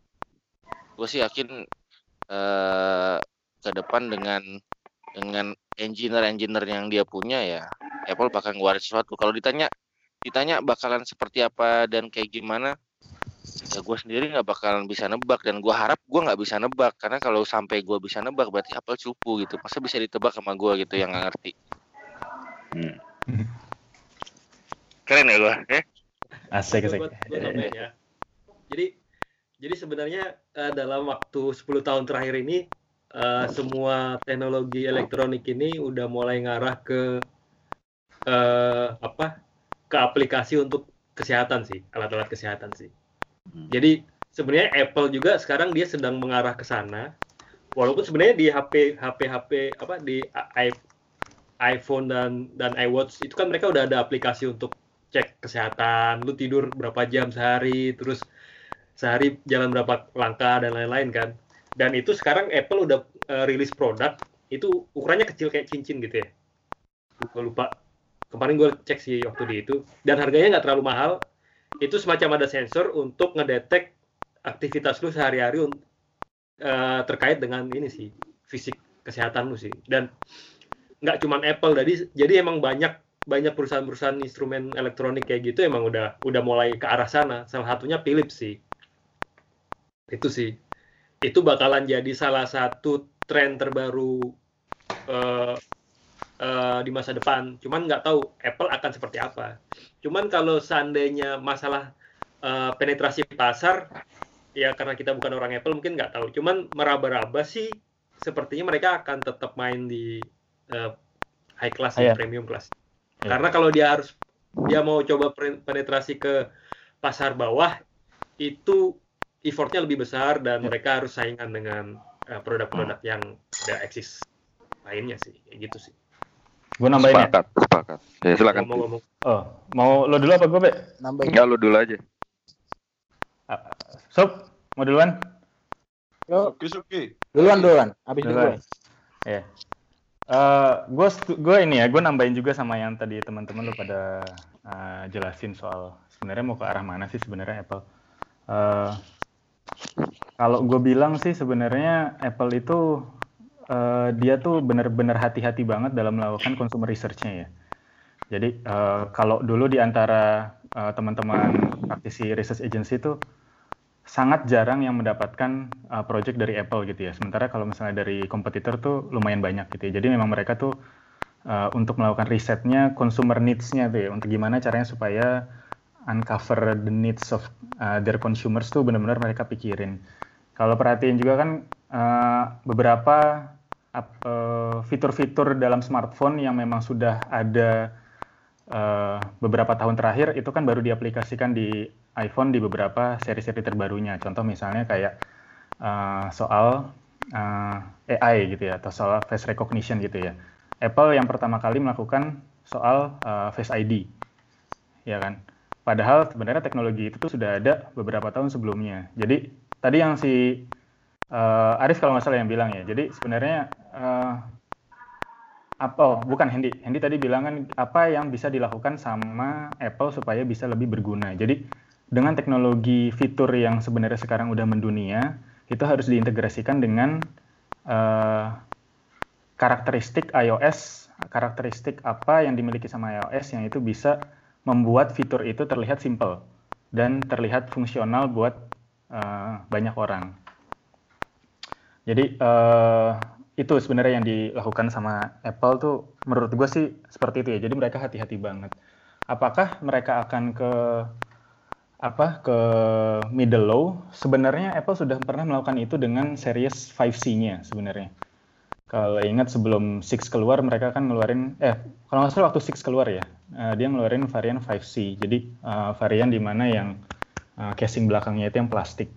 gue sih yakin uh, ke depan dengan dengan engineer-engineer yang dia punya ya Apple bakal ngeluarin sesuatu. Kalau ditanya ditanya bakalan seperti apa dan kayak gimana, ya gue sendiri nggak bakalan bisa nebak dan gue harap gue nggak bisa nebak karena kalau sampai gue bisa nebak berarti Apple cupu gitu. Masa bisa ditebak sama gue gitu yang nggak ngerti. Hmm. Keren ya gue, eh? Asik asik. ya. Jadi jadi sebenarnya uh, dalam waktu 10 tahun terakhir ini uh, semua teknologi elektronik ini udah mulai ngarah ke uh, apa? ke aplikasi untuk kesehatan sih, alat-alat kesehatan sih. Hmm. Jadi sebenarnya Apple juga sekarang dia sedang mengarah ke sana. Walaupun sebenarnya di HP HP HP apa di iPhone dan dan iWatch itu kan mereka udah ada aplikasi untuk cek kesehatan, lu tidur berapa jam sehari, terus sehari jalan berapa langkah dan lain-lain kan. Dan itu sekarang Apple udah uh, rilis produk itu ukurannya kecil kayak cincin gitu ya. Gue lupa. Kemarin gue cek sih waktu di itu. Dan harganya nggak terlalu mahal. Itu semacam ada sensor untuk ngedetek aktivitas lu sehari-hari uh, terkait dengan ini sih fisik kesehatan lu sih. Dan nggak cuma Apple jadi jadi emang banyak banyak perusahaan-perusahaan instrumen elektronik kayak gitu emang udah udah mulai ke arah sana. Salah satunya Philips sih itu sih. Itu bakalan jadi salah satu tren terbaru uh, uh, di masa depan. Cuman nggak tahu Apple akan seperti apa. Cuman kalau seandainya masalah uh, penetrasi pasar ya karena kita bukan orang Apple mungkin nggak tahu. Cuman meraba-raba sih sepertinya mereka akan tetap main di uh, high class ya, premium class. Yeah. karena kalau dia harus dia mau coba penetrasi ke pasar bawah itu effortnya lebih besar dan ya. mereka harus saingan dengan uh, produk-produk hmm. yang udah eksis lainnya sih kayak gitu sih. Gue nambahin sepakat, ya? Sepakat ya silakan. Ngomong, ngomong. oh mau lo dulu apa gue be? Nambahin. Ya lo dulu aja. Uh, sob mau duluan? Yo, oke oke duluan duluan. Habis duluan. ya yeah. Uh, gue gue ini ya gue nambahin juga sama yang tadi teman-teman lo pada uh, jelasin soal sebenarnya mau ke arah mana sih sebenarnya Apple. Uh, kalau gue bilang sih sebenarnya Apple itu uh, dia tuh benar-benar hati-hati banget dalam melakukan consumer research-nya ya. Jadi uh, kalau dulu di antara uh, teman-teman praktisi research agency itu sangat jarang yang mendapatkan uh, project dari Apple gitu ya. Sementara kalau misalnya dari kompetitor tuh lumayan banyak gitu ya. Jadi memang mereka tuh uh, untuk melakukan risetnya consumer needs-nya tuh ya. Untuk gimana caranya supaya uncover the needs of uh, their consumers tuh benar-benar mereka pikirin. Kalau perhatiin juga kan uh, beberapa ap- eh, fitur-fitur dalam smartphone yang memang sudah ada eh, beberapa tahun terakhir itu kan baru diaplikasikan di iPhone di beberapa seri-seri terbarunya. Contoh misalnya kayak eh, soal eh, AI gitu ya atau soal face recognition gitu ya. Apple yang pertama kali melakukan soal eh, Face ID, ya kan. Padahal sebenarnya teknologi itu tuh sudah ada beberapa tahun sebelumnya. Jadi tadi yang si eh, Arif kalau nggak salah yang bilang ya. Jadi sebenarnya eh, apa? Oh, bukan Hendy. Hendy tadi bilang kan apa yang bisa dilakukan sama Apple supaya bisa lebih berguna. Jadi dengan teknologi fitur yang sebenarnya sekarang udah mendunia, itu harus diintegrasikan dengan eh, karakteristik iOS, karakteristik apa yang dimiliki sama iOS yang itu bisa membuat fitur itu terlihat simple dan terlihat fungsional buat eh, banyak orang. Jadi eh, itu sebenarnya yang dilakukan sama Apple tuh menurut gue sih seperti itu ya. Jadi mereka hati-hati banget. Apakah mereka akan ke apa ke middle low? Sebenarnya Apple sudah pernah melakukan itu dengan series 5C-nya sebenarnya. Kalau ingat sebelum 6 keluar mereka kan ngeluarin eh kalau nggak salah waktu 6 keluar ya, eh, dia ngeluarin varian 5C. Jadi eh, varian di mana yang eh, casing belakangnya itu yang plastik.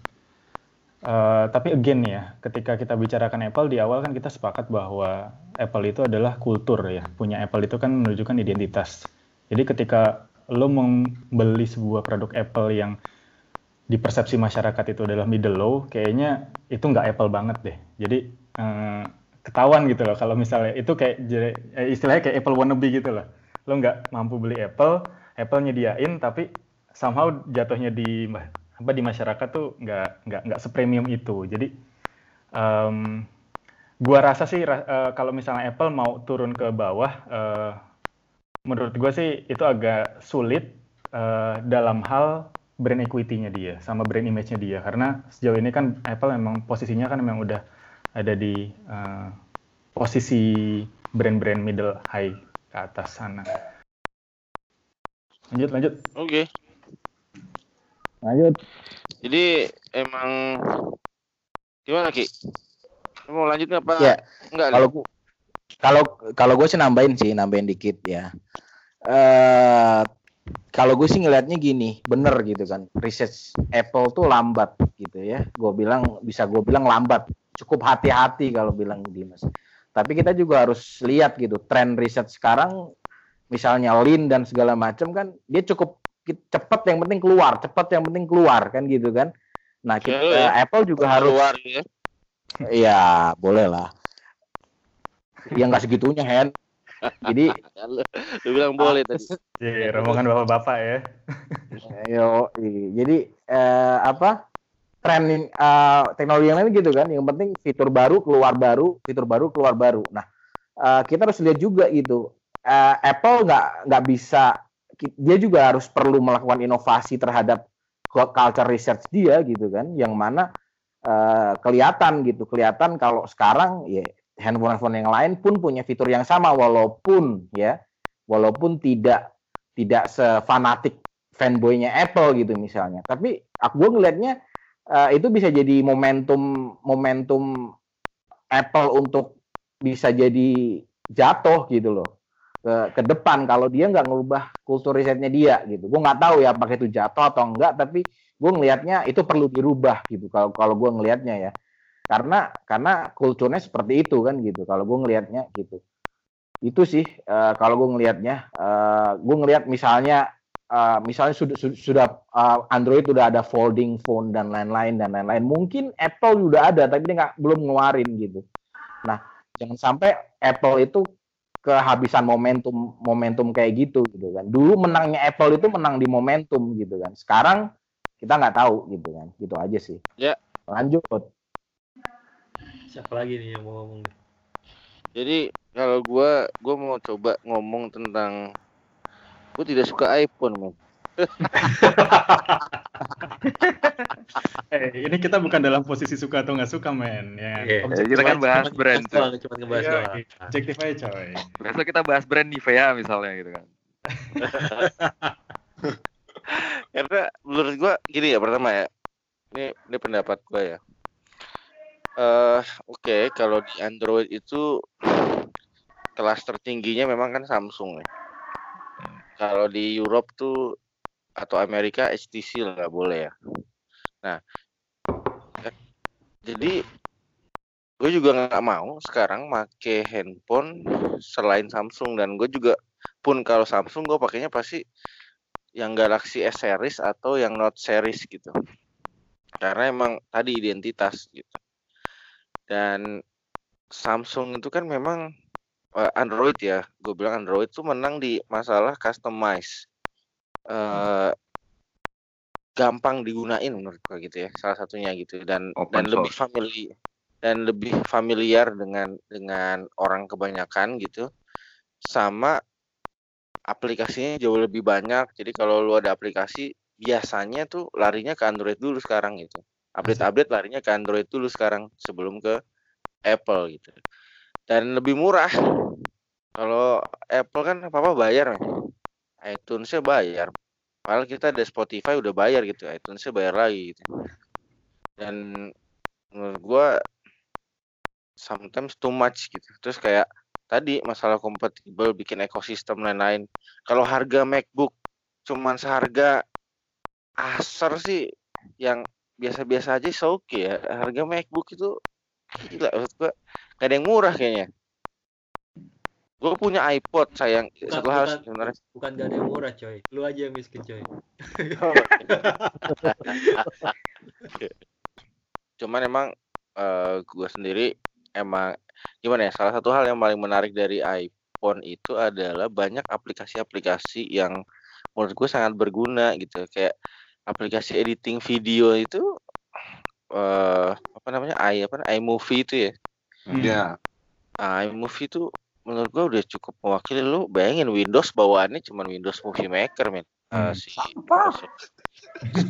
Uh, tapi again ya, ketika kita bicarakan Apple di awal kan kita sepakat bahwa Apple itu adalah kultur ya. Punya Apple itu kan menunjukkan identitas. Jadi ketika lo membeli sebuah produk Apple yang di persepsi masyarakat itu adalah middle low, kayaknya itu nggak Apple banget deh. Jadi uh, ketahuan gitu loh kalau misalnya itu kayak istilahnya kayak Apple wannabe gitu loh. Lo nggak mampu beli Apple, Apple nyediain tapi somehow jatuhnya di apa di masyarakat tuh nggak nggak nggak sepremium itu. Jadi um, gua rasa sih uh, kalau misalnya Apple mau turun ke bawah uh, menurut gua sih itu agak sulit uh, dalam hal brand equity-nya dia sama brand image-nya dia. Karena sejauh ini kan Apple memang posisinya kan memang udah ada di uh, posisi brand-brand middle high ke atas sana lanjut lanjut oke okay. Lanjut. Jadi emang gimana Ki? Mau lanjut nggak Pak? Ya. Enggak. Kalau kalau kalau gue sih nambahin sih, nambahin dikit ya. Eh kalau gue sih ngelihatnya gini, bener gitu kan. Research Apple tuh lambat gitu ya. Gue bilang bisa gue bilang lambat. Cukup hati-hati kalau bilang Dimas. Tapi kita juga harus lihat gitu, tren riset sekarang misalnya Lean dan segala macam kan dia cukup cepat yang penting keluar, cepat yang penting keluar kan gitu kan. Nah, kita ya, Apple juga harus keluar ya. Iya, boleh lah. Yang nggak segitunya, Hen. Jadi [LAUGHS] lu bilang boleh tadi. Iya, rombongan bapak-bapak ya. Yo, jadi eh, apa? Tren uh, teknologi yang lain gitu kan. Yang penting fitur baru keluar baru, fitur baru keluar baru. Nah, uh, kita harus lihat juga gitu. Uh, Apple nggak nggak bisa dia juga harus perlu melakukan inovasi terhadap culture research dia gitu kan yang mana uh, kelihatan gitu kelihatan kalau sekarang ya handphone handphone yang lain pun punya fitur yang sama walaupun ya walaupun tidak tidak sefanatik fanboynya Apple gitu misalnya tapi aku ngelihatnya uh, itu bisa jadi momentum momentum Apple untuk bisa jadi jatuh gitu loh ke, ke depan kalau dia nggak ngubah kultur risetnya dia gitu. Gue nggak tahu ya apakah itu jatuh atau enggak, tapi gue ngelihatnya itu perlu dirubah gitu. Kalau kalau gue ngelihatnya ya, karena karena kulturnya seperti itu kan gitu. Kalau gue ngelihatnya gitu, itu sih uh, kalau gue ngelihatnya, uh, gue ngelihat misalnya uh, misalnya sudah sudah uh, Android sudah ada folding phone dan lain-lain dan lain-lain. Mungkin Apple sudah ada, tapi dia nggak belum ngeluarin gitu. Nah, jangan sampai Apple itu kehabisan momentum momentum kayak gitu gitu kan. Dulu menangnya Apple itu menang di momentum gitu kan. Sekarang kita nggak tahu gitu kan. Gitu aja sih. Ya. Lanjut. Siapa lagi nih yang mau ngomong? Jadi kalau gue gue mau coba ngomong tentang gue tidak suka iPhone man. eh, ini kita bukan dalam posisi suka atau nggak suka, men. Ya, yeah. kita kan bahas brand. Cuma, cuma ngebahas doang. Objektif aja, coy. Biasa kita bahas brand Nivea misalnya gitu kan. [LAUGHS] Karena menurut gua gini ya pertama ya. Ini ini pendapat gua ya. Eh, oke, kalau di Android itu kelas tertingginya memang kan Samsung ya. Kalau di Europe tuh atau Amerika HTC nggak boleh ya. Nah, eh, jadi gue juga nggak mau sekarang make handphone selain Samsung dan gue juga pun kalau Samsung gue pakainya pasti yang Galaxy S series atau yang Note series gitu. Karena emang tadi identitas gitu. Dan Samsung itu kan memang Android ya, gue bilang Android tuh menang di masalah customize. eh gampang digunain menurut gue gitu ya, salah satunya gitu dan Open dan lebih source. famili dan lebih familiar dengan dengan orang kebanyakan gitu. Sama aplikasinya jauh lebih banyak. Jadi kalau lu ada aplikasi biasanya tuh larinya ke Android dulu sekarang gitu. Update-update larinya ke Android dulu sekarang sebelum ke Apple gitu. Dan lebih murah. Kalau Apple kan apa-apa bayar, men. iTunes-nya bayar. Padahal kita ada Spotify udah bayar gitu, iTunes-nya bayar lagi gitu. Dan menurut gua sometimes too much gitu. Terus kayak tadi masalah kompatibel bikin ekosistem lain-lain. Kalau harga MacBook cuman seharga Acer sih yang biasa-biasa aja so oke ya. Harga MacBook itu gila maksud gua gak ada yang murah kayaknya. Gue punya iPod sayang Bukan, satu hal sebenarnya bukan gak ada yang murah coy. Lu aja yang miskin coy. [LAUGHS] cuman emang eh gue sendiri emang gimana ya salah satu hal yang paling menarik dari iPhone itu adalah banyak aplikasi-aplikasi yang menurut gue sangat berguna gitu kayak aplikasi editing video itu eh apa namanya i apa iMovie itu ya Hmm. Ya, Ah, iMovie itu menurut gua udah cukup mewakili lu bayangin Windows bawaannya cuma Windows Movie Maker men Hmm. Ah, si Sampah.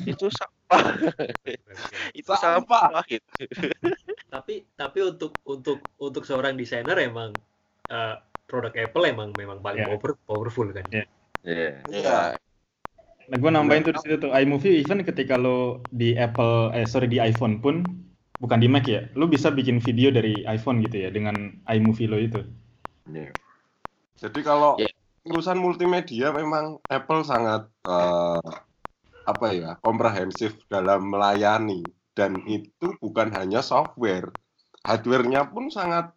itu sampah [LAUGHS] itu Sampah. sampah gitu tapi tapi untuk untuk untuk seorang desainer emang eh, produk Apple emang memang paling Ya. power, powerful kan. Iya. ya Nah, gue nambahin tuh di situ tuh iMovie even ketika lo di Apple eh sorry di iPhone pun bukan di Mac ya, lo bisa bikin video dari iPhone gitu ya dengan iMovie lo itu. Iya. jadi kalau Ya. urusan multimedia memang Apple sangat eh, apa ya komprehensif dalam melayani dan itu bukan hanya software, hardware-nya pun sangat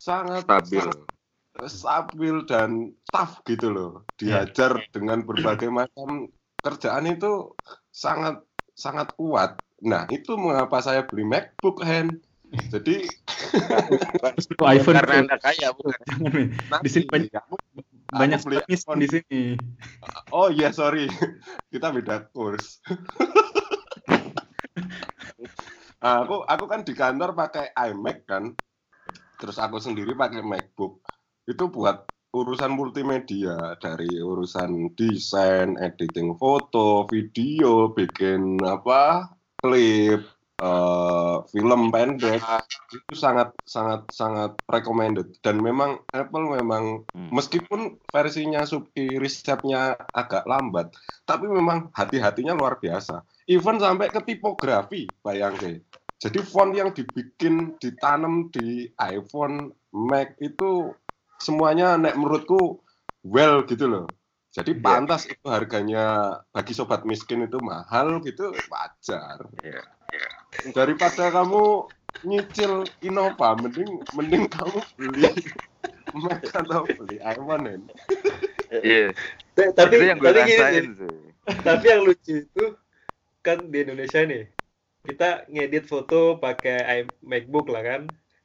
sangat Stabil. sangat stabil dan tough gitu loh. Dihajar dengan berbagai macam kerjaan itu sangat sangat kuat. Nah, itu mengapa saya beli MacBook hand. Jadi [LAUGHS] Lo iPhone karena anda kaya bukan Jangan nih. nanti Di sini banyak, aku- banyak aku beli iPhone. di sini. Oh iya sorry, [LAUGHS] kita beda kurs. [LAUGHS] aku aku kan di kantor pakai iMac kan, terus aku sendiri pakai MacBook. Itu buat urusan multimedia dari urusan desain, editing foto, video, bikin apa klip, eh, film pendek itu sangat sangat sangat recommended. Dan memang Apple memang Hmm. meskipun versinya Supi risetnya agak lambat tapi memang hati-hatinya luar biasa. Even sampai ke tipografi bayangke jadi font yang dibikin ditanam di iPhone Mac itu semuanya nek menurutku well gitu loh jadi Iya. pantas itu harganya bagi sobat miskin itu mahal gitu wajar Iya. daripada kamu nyicil Innova mending mending kamu beli [LAUGHS] Mac atau beli iPhone kan Iya. Tapi itu yang gue tapi gini rasain sih, sih. tapi yang lucu itu kan di Indonesia nih kita ngedit foto pakai i- MacBook lah kan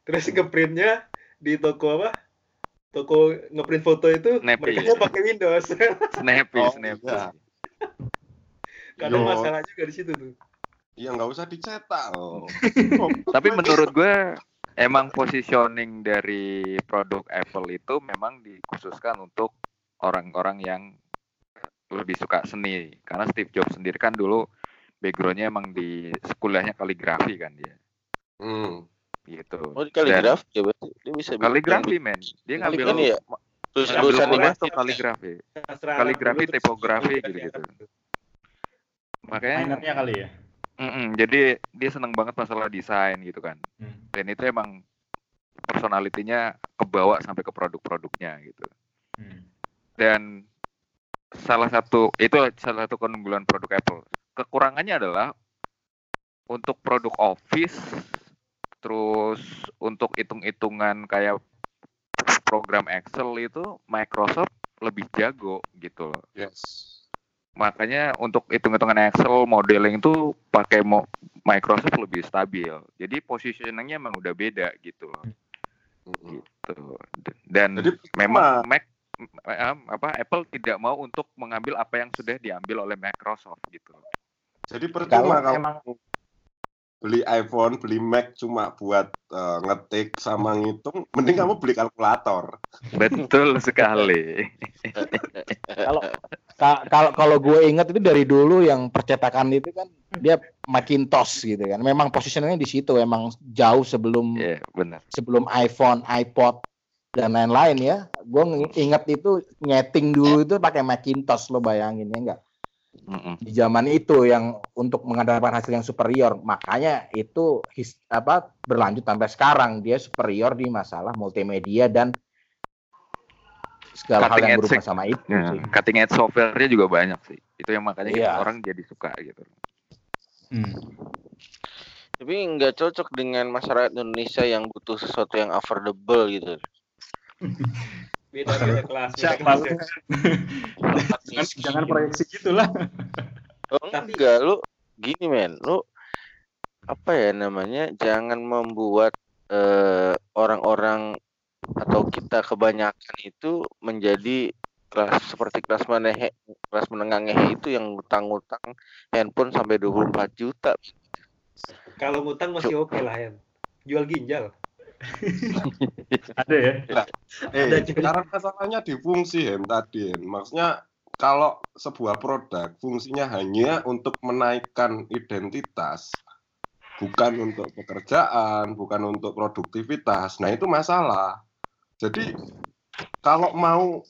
terus ngeprintnya di toko apa toko ngeprint foto itu Snappy. mereka pakai Windows [LAUGHS] Snappy, Oh, snappy. iya. Yo. masalah juga di situ tuh ya nggak usah dicetak loh [LAUGHS] Tapi menurut gue emang positioning dari produk Apple itu memang dikhususkan untuk orang-orang yang lebih suka seni. Karena Steve Jobs sendiri kan dulu backgroundnya emang di kuliahnya kaligrafi kan dia, hmm. Gitu. oh di kaligrafi ya berarti dia bisa Kaligrafi men, dia ngambil ini ya terus ngambil mana tuh kaligrafi. Kaligrafi, tipografi kan gitu-gitu. diangkat. Makanya Minernya kali ya. Mm-mm, jadi dia seneng banget masalah desain gitu kan. Hmm. Dan itu emang personalitinya kebawa sampai ke produk-produknya gitu. Hmm. Dan salah satu itu salah satu keunggulan produk Apple. Kekurangannya adalah untuk produk Office, terus untuk hitung-hitungan kayak program Excel itu Microsoft lebih jago gitu loh. Yes. Makanya untuk hitung-hitungan Excel modeling itu pakai mo- Microsoft lebih stabil. Jadi positioningnya emang udah beda gitu loh. Gitu. Dan Jadi memang Mac eh, apa Apple tidak mau untuk mengambil apa yang sudah diambil oleh Microsoft gitu. Jadi Kalau percuma kalau emang beli iPhone, beli Mac cuma buat eh, ngetik sama ngitung, mending kamu beli kalkulator. Betul sekali. kalau ka- kalau kalau gue ingat itu dari dulu yang percetakan itu kan dia Macintosh gitu kan. Memang positioningnya di situ emang jauh sebelum Iya, benar. sebelum iPhone, iPod dan lain-lain ya. Gue ingat itu nyeting dulu itu pakai Macintosh lo bayangin ya enggak? Mm-mm. Di zaman itu yang untuk mengandalkan hasil yang superior, makanya itu his- apa berlanjut sampai sekarang dia superior di masalah multimedia dan segala hal Cutting yang edge berhubungan sama itu Ya, sih. cutting edge software-nya juga banyak sih. Itu yang makanya Iya. orang jadi suka gitu. Hmm. Tapi nggak cocok dengan masyarakat Indonesia yang butuh sesuatu yang affordable gitu. [LAUGHS] Beda beda kelas. Beda kelas ya. jangan, jangan proyeksi gitulah. Oh, Tapi- enggak, lu gini men, lu apa ya namanya? Jangan membuat eh, orang-orang atau kita kebanyakan itu menjadi kelas seperti kelas menengah kelas menengah ngehe itu yang utang-utang handphone sampai 24 juta. Kalau ngutang masih oke lah ya. Jual ginjal. [LAUGHS] Ada ya. Eh, Ada sekarang masalahnya di fungsi Hen tadi Hen. Maksudnya kalau sebuah produk fungsinya hanya untuk menaikkan identitas, bukan untuk pekerjaan, bukan untuk produktivitas. Nah itu masalah. Jadi kalau mau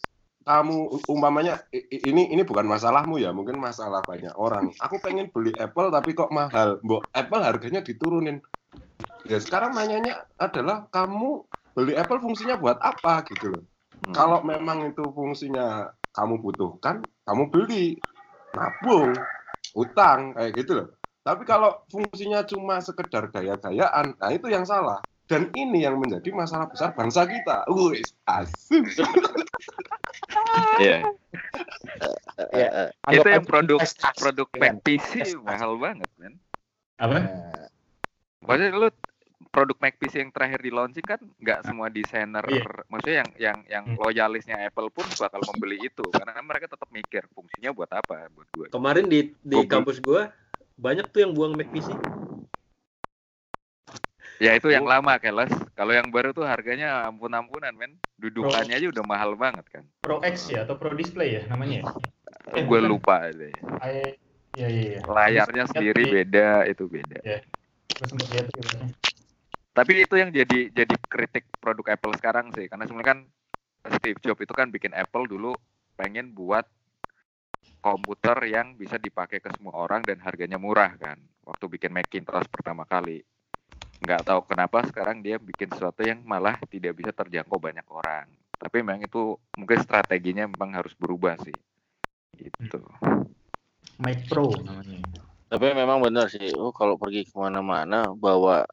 kamu umpamanya ini ini bukan masalahmu ya, mungkin masalah banyak orang. Aku pengen beli Apple tapi kok mahal. Mbok Apple harganya diturunin. Ya sekarang nanyanya adalah kamu beli Apple fungsinya buat apa gitu loh. Hmm. Kalau memang itu fungsinya kamu butuhkan, kamu beli, nabung, utang kayak gitu loh. Tapi kalau fungsinya cuma sekedar gaya-gayaan, nah itu yang salah. Dan ini yang menjadi masalah besar bangsa kita. Wih, asik. Iya. Eh, [LAUGHS] eh, Itu yang produk produk kan? PC Investasi. mahal banget, men. Apa? Maksudnya lu produk Mac PC yang terakhir di launching kan nggak semua desainer, Iya. maksudnya yang yang yang Hmm. loyalisnya Apple pun bakal membeli itu karena mereka tetap mikir fungsinya buat apa buat gue. Kemarin di di Gua kampus gua banyak tuh yang buang Mac PC. Ya itu yang Oh. lama keles. Kalau yang baru tuh harganya ampun-ampunan, men. Dudukannya aja udah mahal banget kan. Pro X ya atau Pro Display ya namanya ya? Eh, gue bukan. lupa deh. I- Iya iya iya. Layarnya Terus sendiri di- beda, itu beda. Lihat tuh. Tapi itu yang jadi jadi kritik produk Apple sekarang sih, karena sebenarnya kan Steve Jobs itu kan bikin Apple dulu pengen buat komputer yang bisa dipakai ke semua orang dan harganya murah kan. Waktu bikin Macintosh pertama kali. Nggak tahu kenapa sekarang dia bikin sesuatu yang malah tidak bisa terjangkau banyak orang. Tapi memang itu mungkin strateginya memang harus berubah sih. Gitu. Mac Pro namanya. Tapi memang benar sih, oh kalau pergi ke mana-mana bawa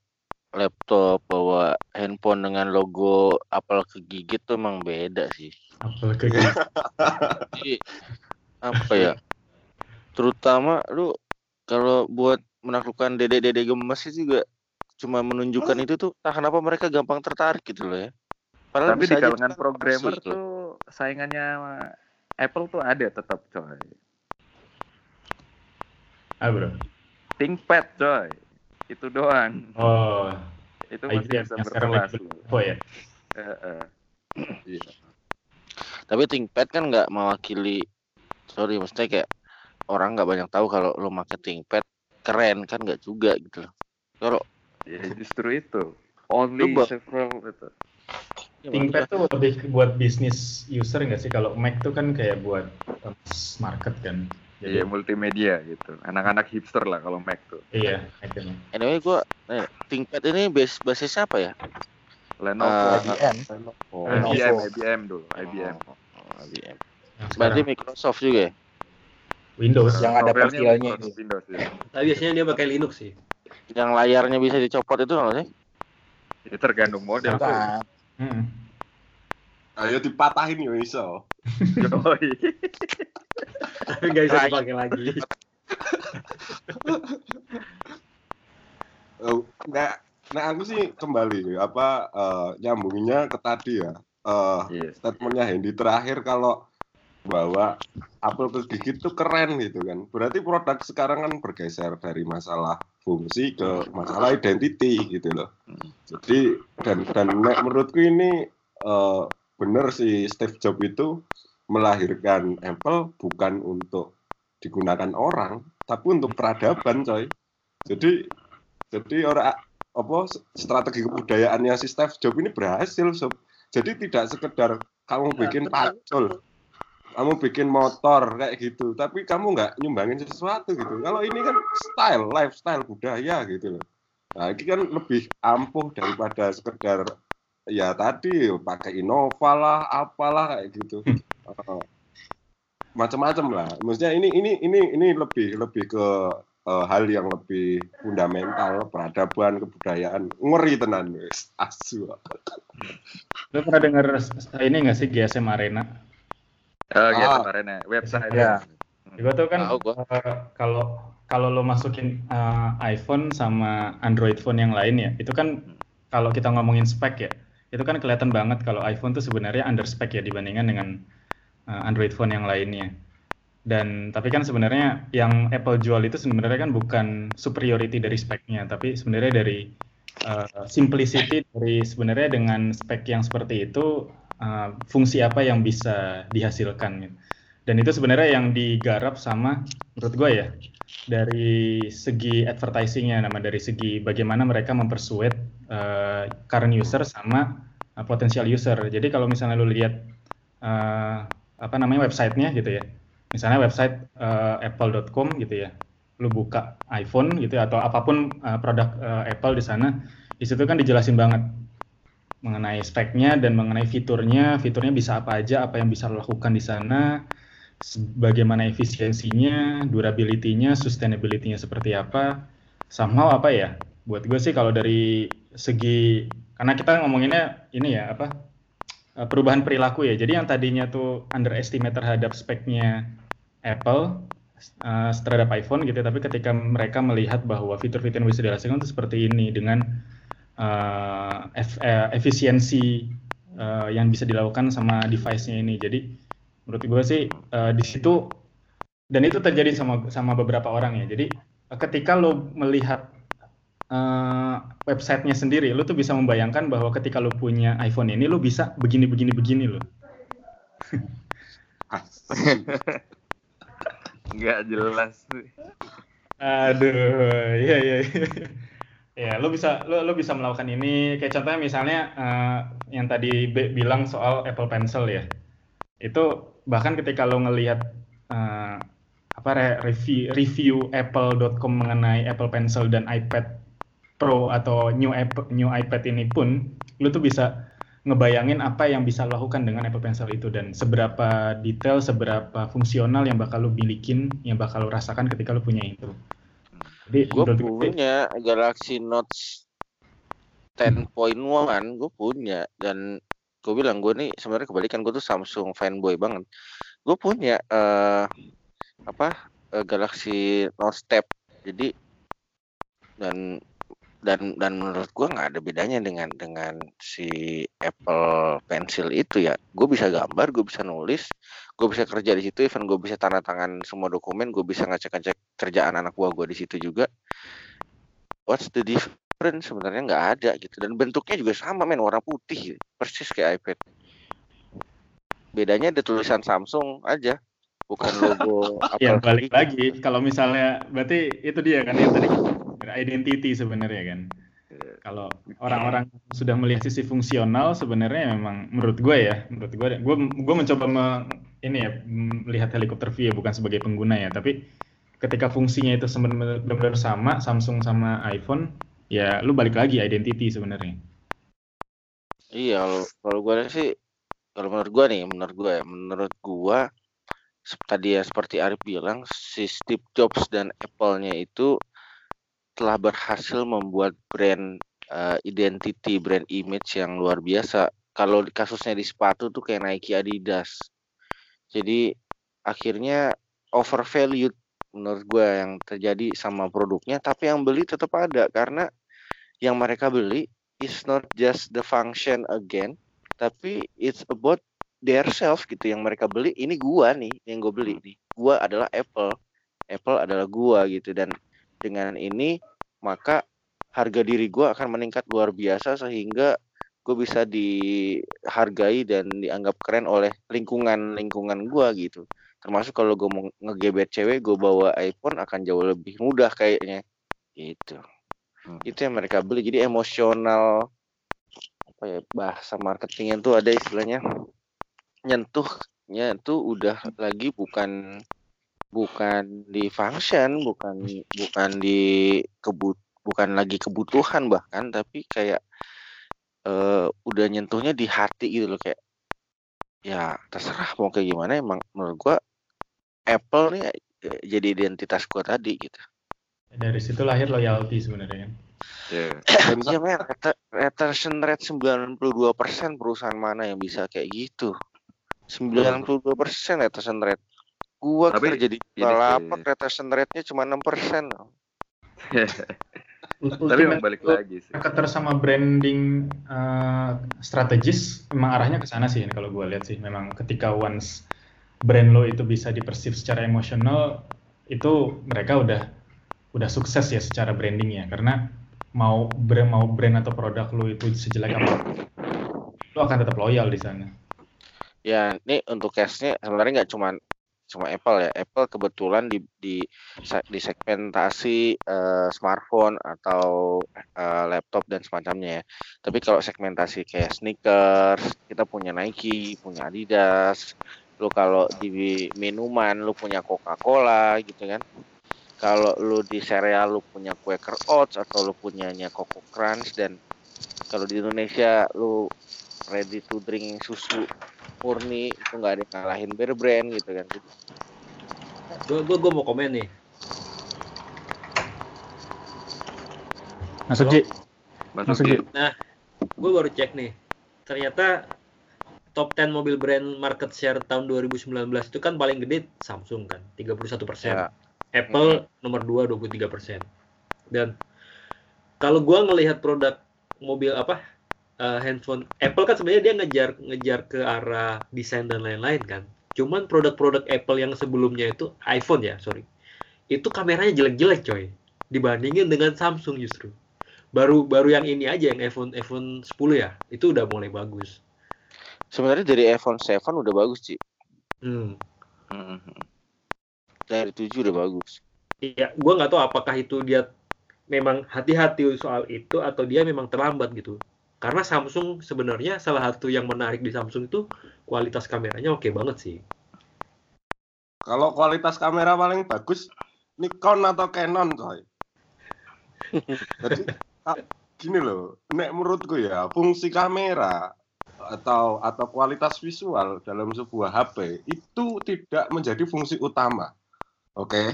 laptop, bawa handphone dengan logo Apple kegigit tuh emang beda sih. Apple ke gitu. [LAUGHS] Jadi apa ya? Terutama lu kalau buat menaklukkan dede-dede gemes itu juga cuma menunjukkan itu tuh entah kenapa mereka gampang tertarik gitu loh ya. Padahal Tapi di kalangan itu programmer gitu. tuh saingannya Apple tuh ada tetap coy. Ah bro. ThinkPad coy. Itu doang. Oh, Itu masih bisa berkelas oh ya. Eh, eh. Tapi ThinkPad kan nggak mewakili sorry maksudnya kayak orang nggak banyak tahu kalau lo pakai ThinkPad keren kan nggak juga gitu loh. Kalau Ya justru itu. Only Lu ba- several itu. ya, ThinkPad tuh lebih buat bisnis user nggak sih? Kalau Mac tuh kan kayak buat um, mass market kan. Jadi Iya, multimedia gitu. Anak-anak hipster lah kalau Mac tuh. iya, akhirnya. Anyway, gue eh, ThinkPad ini base basisnya apa ya? Lenovo, Ah, IBM. Oh, Lenovo. IBM, IBM dulu, IBM. Oh, IBM. Yang Berarti sekarang Microsoft juga ya? Windows. Yang ada Windows, itu. Windows ya. Tapi biasanya dia pakai Linux sih. Yang layarnya bisa dicopot itu nggak sih? Itu tergantung model tuh. Nah, Mm-mm. Ayo dipatahin yo iso. [LAUGHS] Yoi. Tapi nggak bisa dipakai lagi. Oh, nah, nah aku sih kembali apa eh, nyambunginnya ke tadi ya. Eh, Iya. statementnya Hendy terakhir kalau bahwa Apple Gigit itu keren gitu kan. Berarti produk sekarang kan bergeser dari masalah fungsi ke masalah identity gitu loh. Jadi dan dan menurutku ini eh, bener sih Steve Jobs itu melahirkan Apple bukan untuk digunakan orang, tapi untuk peradaban coy. Jadi jadi orang apa strategi kebudayaannya si Steve Jobs ini berhasil sob. Jadi tidak sekedar kamu bikin pacul, kamu bikin motor kayak gitu, tapi kamu nggak nyumbangin sesuatu gitu. Kalau ini kan style, lifestyle, budaya gitu loh. Nah, ini kan lebih ampuh daripada sekedar ya tadi pakai Innova lah, apalah kayak gitu. Eh, macam-macam lah. Maksudnya ini ini ini ini lebih lebih ke eh, hal yang lebih fundamental, peradaban, kebudayaan. Ngeri tenan wis. Asu. Lu pernah s- ini nggak sih GSM Arena? Oh, gitu Ah. kemarin ya. Website. Ya. Gue tuh kan eh, kalau kalau lo masukin eh, iPhone sama Android phone yang lain ya, itu kan kalau kita ngomongin spek ya, itu kan kelihatan banget kalau iPhone tuh sebenarnya under spec ya dibandingkan dengan eh, Android phone yang lainnya. Dan tapi kan sebenarnya yang Apple jual itu sebenarnya kan bukan superiority dari speknya, tapi sebenarnya dari eh, simplicity dari sebenarnya dengan spek yang seperti itu eh, fungsi apa yang bisa dihasilkan gitu. Dan itu sebenarnya yang digarap sama menurut gue ya dari segi advertisingnya, nama dari segi bagaimana mereka mempersuade eh, current user sama eh, potensial user. Jadi kalau misalnya lu lihat eh, apa namanya websitenya gitu ya, misalnya website eh, apple.com gitu ya, lu buka iPhone gitu ya, atau apa pun eh, produk eh, Apple di sana, di situ kan dijelasin banget mengenai speknya dan mengenai fiturnya, fiturnya bisa apa aja, apa yang bisa lo lakukan di sana, bagaimana efisiensinya, durability-nya, sustainability-nya seperti apa. Somehow apa ya? Buat gue sih kalau dari segi karena kita ngomonginnya ini ya apa perubahan perilaku ya. Jadi yang tadinya tuh underestimate terhadap speknya Apple eh, terhadap iPhone gitu, tapi ketika mereka melihat bahwa fitur-fitur yang bisa dihasilkan itu seperti ini dengan eh, eh, efisiensi eh, yang bisa dilakukan sama device-nya ini. Jadi menurut gue sih eh, di situ dan itu terjadi sama sama beberapa orang ya. Jadi eh, ketika lo melihat eh, websitenya sendiri, lo tuh bisa membayangkan bahwa ketika lo punya iPhone ini, lo bisa begini begini begini lo. Nggak jelas. Aduh, iya iya. iya. Ya, lo bisa lo lo bisa melakukan ini kayak contohnya misalnya eh, yang tadi Be bilang soal Apple Pencil ya. Itu bahkan ketika lo ngelihat eh, apa re- review review apple.com mengenai Apple Pencil dan iPad Pro atau new Apple, new iPad ini pun lo tuh bisa ngebayangin apa yang bisa lo lakukan dengan Apple Pencil itu dan seberapa detail, seberapa fungsional yang bakal lo milikin, yang bakal lo rasakan ketika lo punya itu. Jadi Gue menurut gue punya Galaxy Note 10.1, gue punya dan gue bilang gue nih sebenarnya kebalikan gue tuh Samsung fanboy banget. Gue punya eh apa eh, Galaxy Note Tab. Jadi dan dan dan menurut gue nggak ada bedanya dengan dengan si Apple Pencil itu ya. Gue bisa gambar, gue bisa nulis, gue bisa kerja di situ, even gue bisa tanda tangan semua dokumen, gue bisa ngecek-ngecek kerjaan anak buah gue di situ juga. What's the difference? Sebenarnya nggak ada gitu. Dan bentuknya juga sama men, warna putih, persis kayak iPad. Bedanya ada tulisan Samsung aja, bukan logo [LAUGHS] ya Apple. balik lagi kalau misalnya berarti itu dia kan yang tadi identity sebenarnya kan. Kalau orang-orang sudah melihat sisi fungsional sebenarnya memang menurut gue ya, menurut gue gue gue mencoba me- ini ya melihat helikopter view ya, bukan sebagai pengguna ya, tapi ketika fungsinya itu benar-benar sama Samsung sama iPhone, ya lu balik lagi identity sebenarnya. Iya, kalau, kalau gue sih, kalau menurut gue nih, menurut gue ya, menurut gue tadi ya seperti Arif bilang, si Steve Jobs dan Apple-nya itu telah berhasil membuat brand uh, identity, brand image yang luar biasa. Kalau kasusnya di sepatu tuh kayak Nike, Adidas. Jadi akhirnya overvalued menurut gue yang terjadi sama produknya, tapi yang beli tetap ada karena yang mereka beli is not just the function again, tapi it's about their self gitu yang mereka beli. Ini gua nih yang gue beli nih. Gua adalah Apple, Apple adalah gua gitu dan dengan ini maka harga diri gua akan meningkat luar biasa sehingga gue bisa dihargai dan dianggap keren oleh lingkungan lingkungan gua gitu. Termasuk kalau gue mau ngegebet cewek gue bawa iPhone akan jauh lebih mudah kayaknya. Gitu. Hmm. itu yang mereka beli. Jadi emosional apa ya bahasa marketingnya tuh ada istilahnya nyentuhnya tuh udah lagi bukan bukan di function bukan bukan di kebut bukan lagi kebutuhan bahkan tapi kayak uh, udah nyentuhnya di hati gitu loh kayak ya terserah mau kayak gimana emang menurut gua Apple nih eh, jadi identitas gue tadi gitu. Dari situ lahir loyalty sebenarnya kan. Yeah. Iya men, retention rate 92% perusahaan mana yang bisa kayak gitu? 92% retention rate. Gua Tapi, kerja di balapan retention rate-nya cuma 6%. [LAUGHS] Tapi memang balik lagi sih. Marketer sama branding uh, strategis memang arahnya ke sana sih kalau gue lihat sih. Memang ketika once brand lo itu bisa dipersif secara emosional itu mereka udah udah sukses ya secara branding ya karena mau brand mau brand atau produk lo itu sejelek apa lo akan tetap loyal di sana ya ini untuk cashnya sebenarnya nggak cuma cuma Apple ya. Apple kebetulan di di di segmentasi uh, smartphone atau uh, laptop dan semacamnya ya. Tapi kalau segmentasi kayak sneakers kita punya Nike punya Adidas lu kalau di minuman lu punya Coca-Cola gitu kan. Kalau lu di sereal lu punya Quaker Oats atau lu punyanya Coco Crunch dan kalau di Indonesia lu ready to drink susu murni itu nggak ada yang ngalahin beer brand gitu kan. Gue gue gue mau komen nih. Masuk Ji. Masuk Ji. Nah gue baru cek nih. Ternyata top 10 mobil brand market share tahun 2019 itu kan paling gede Samsung kan 31 persen. Ya. Apple hmm. nomor 2 23 persen. Dan kalau gua ngelihat produk mobil apa uh, handphone Apple kan sebenarnya dia ngejar ngejar ke arah desain dan lain-lain kan cuman produk-produk Apple yang sebelumnya itu iPhone ya sorry itu kameranya jelek-jelek coy dibandingin dengan Samsung justru baru baru yang ini aja yang iPhone iPhone 10 ya itu udah mulai bagus Sebenarnya dari iPhone 7 udah bagus, sih. Hmm. hmm. Dari 7 udah bagus. Iya, gua nggak tahu apakah itu dia memang hati-hati soal itu atau dia memang terlambat gitu. Karena Samsung sebenarnya salah satu yang menarik di Samsung itu kualitas kameranya oke banget sih. Kalau kualitas kamera paling bagus Nikon atau Canon coy. Jadi gini loh, nek menurutku ya fungsi kamera atau atau kualitas visual dalam sebuah HP itu tidak menjadi fungsi utama. Oke. Okay?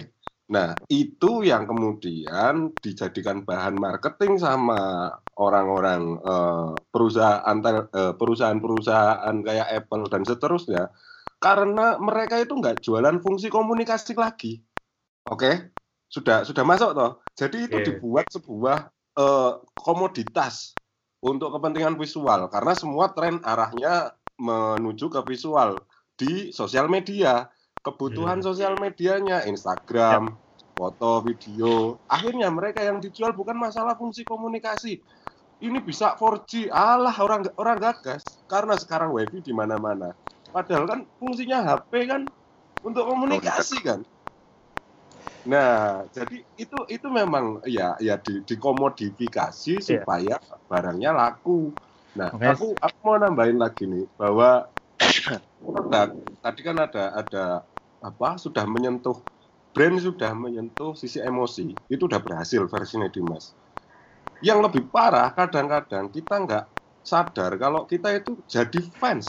Nah, itu yang kemudian dijadikan bahan marketing sama orang-orang uh, perusahaan uh, perusahaan-perusahaan kayak Apple dan seterusnya karena mereka itu nggak jualan fungsi komunikasi lagi. Oke. Okay? Sudah sudah masuk toh. Jadi itu yeah. dibuat sebuah uh, komoditas untuk kepentingan visual karena semua tren arahnya menuju ke visual di sosial media kebutuhan hmm. sosial medianya Instagram ya. foto video akhirnya mereka yang dijual bukan masalah fungsi komunikasi ini bisa 4G Allah orang orang gagas karena sekarang wifi di mana-mana padahal kan fungsinya HP kan untuk komunikasi kan Nah, jadi itu itu memang ya ya di, dikomodifikasi yeah. supaya barangnya laku. Nah, okay. aku aku mau nambahin lagi nih bahwa produk [CLEARS THROAT] tadi kan ada ada apa sudah menyentuh brand sudah menyentuh sisi emosi itu udah berhasil versinya Dimas. Yang lebih parah kadang-kadang kita nggak sadar kalau kita itu jadi fans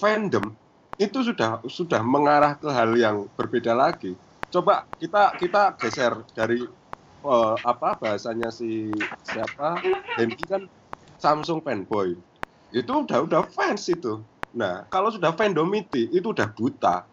fandom itu sudah sudah mengarah ke hal yang berbeda lagi. Coba kita kita geser dari eh, apa bahasanya si siapa? Henry kan Samsung fanboy. Itu udah udah fans itu. Nah kalau sudah fandomity itu udah buta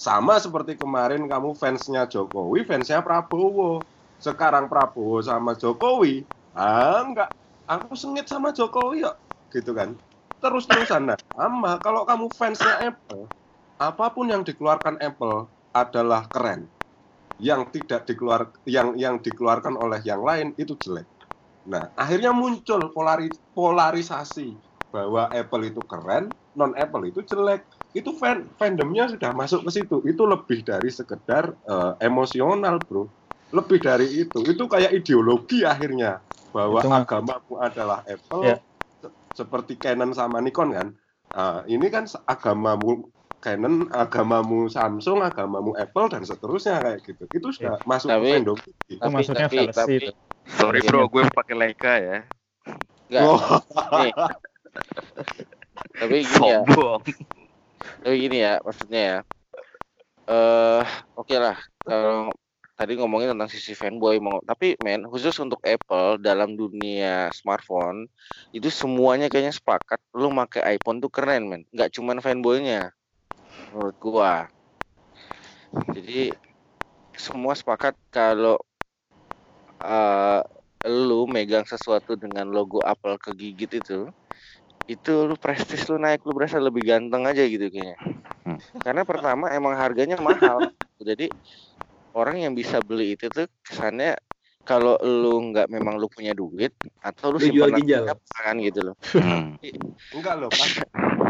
sama seperti kemarin kamu fansnya Jokowi fansnya Prabowo. Sekarang Prabowo sama Jokowi ah enggak. Aku sengit sama Jokowi kok. Gitu kan. Terus terusan nah sama. Kalau kamu fansnya Apple apa pun yang dikeluarkan Apple adalah keren. Yang tidak dikeluar yang yang dikeluarkan oleh yang lain itu jelek. Nah akhirnya muncul polari, polarisasi bahwa Apple itu keren non Apple itu jelek itu fan fandomnya sudah masuk ke situ. Itu lebih dari sekedar eh, emosional bro. Lebih dari itu. Itu kayak ideologi akhirnya. Bahwa Itu agamamu adalah Apple Ya. se- seperti Canon sama Nikon kan? Ah, ini kan agamamu Canon agamamu Samsung agamamu Apple dan seterusnya kayak gitu. Itu sudah masuk Tapi- ke fandom Itu maksudnya tapi, tapi, itu. Sorry bro, gue pakai Leica ya. enggak, Oh, [LAUGHS] tapi gini ya, Sombong. Tapi gini ya, maksudnya ya. Eh, oke lah, kalau tadi ngomongin tentang sisi fanboy, mau- tapi men, khusus untuk Apple dalam dunia smartphone itu semuanya kayaknya sepakat, lu pakai iPhone tuh keren men, nggak cuman fanboynya, menurut gua. Jadi semua sepakat kalau eh, lu megang sesuatu dengan logo Apple kegigit itu, itu lu prestis lu naik, lu berasa lebih ganteng aja gitu kayaknya. Hmm. Karena pertama emang harganya mahal, jadi orang yang bisa beli itu tuh kesannya kalau lu nggak memang lu punya duit atau lu Lu jual simpen ginjal. kan gitu loh. Hmm. [LAUGHS] enggak loh pas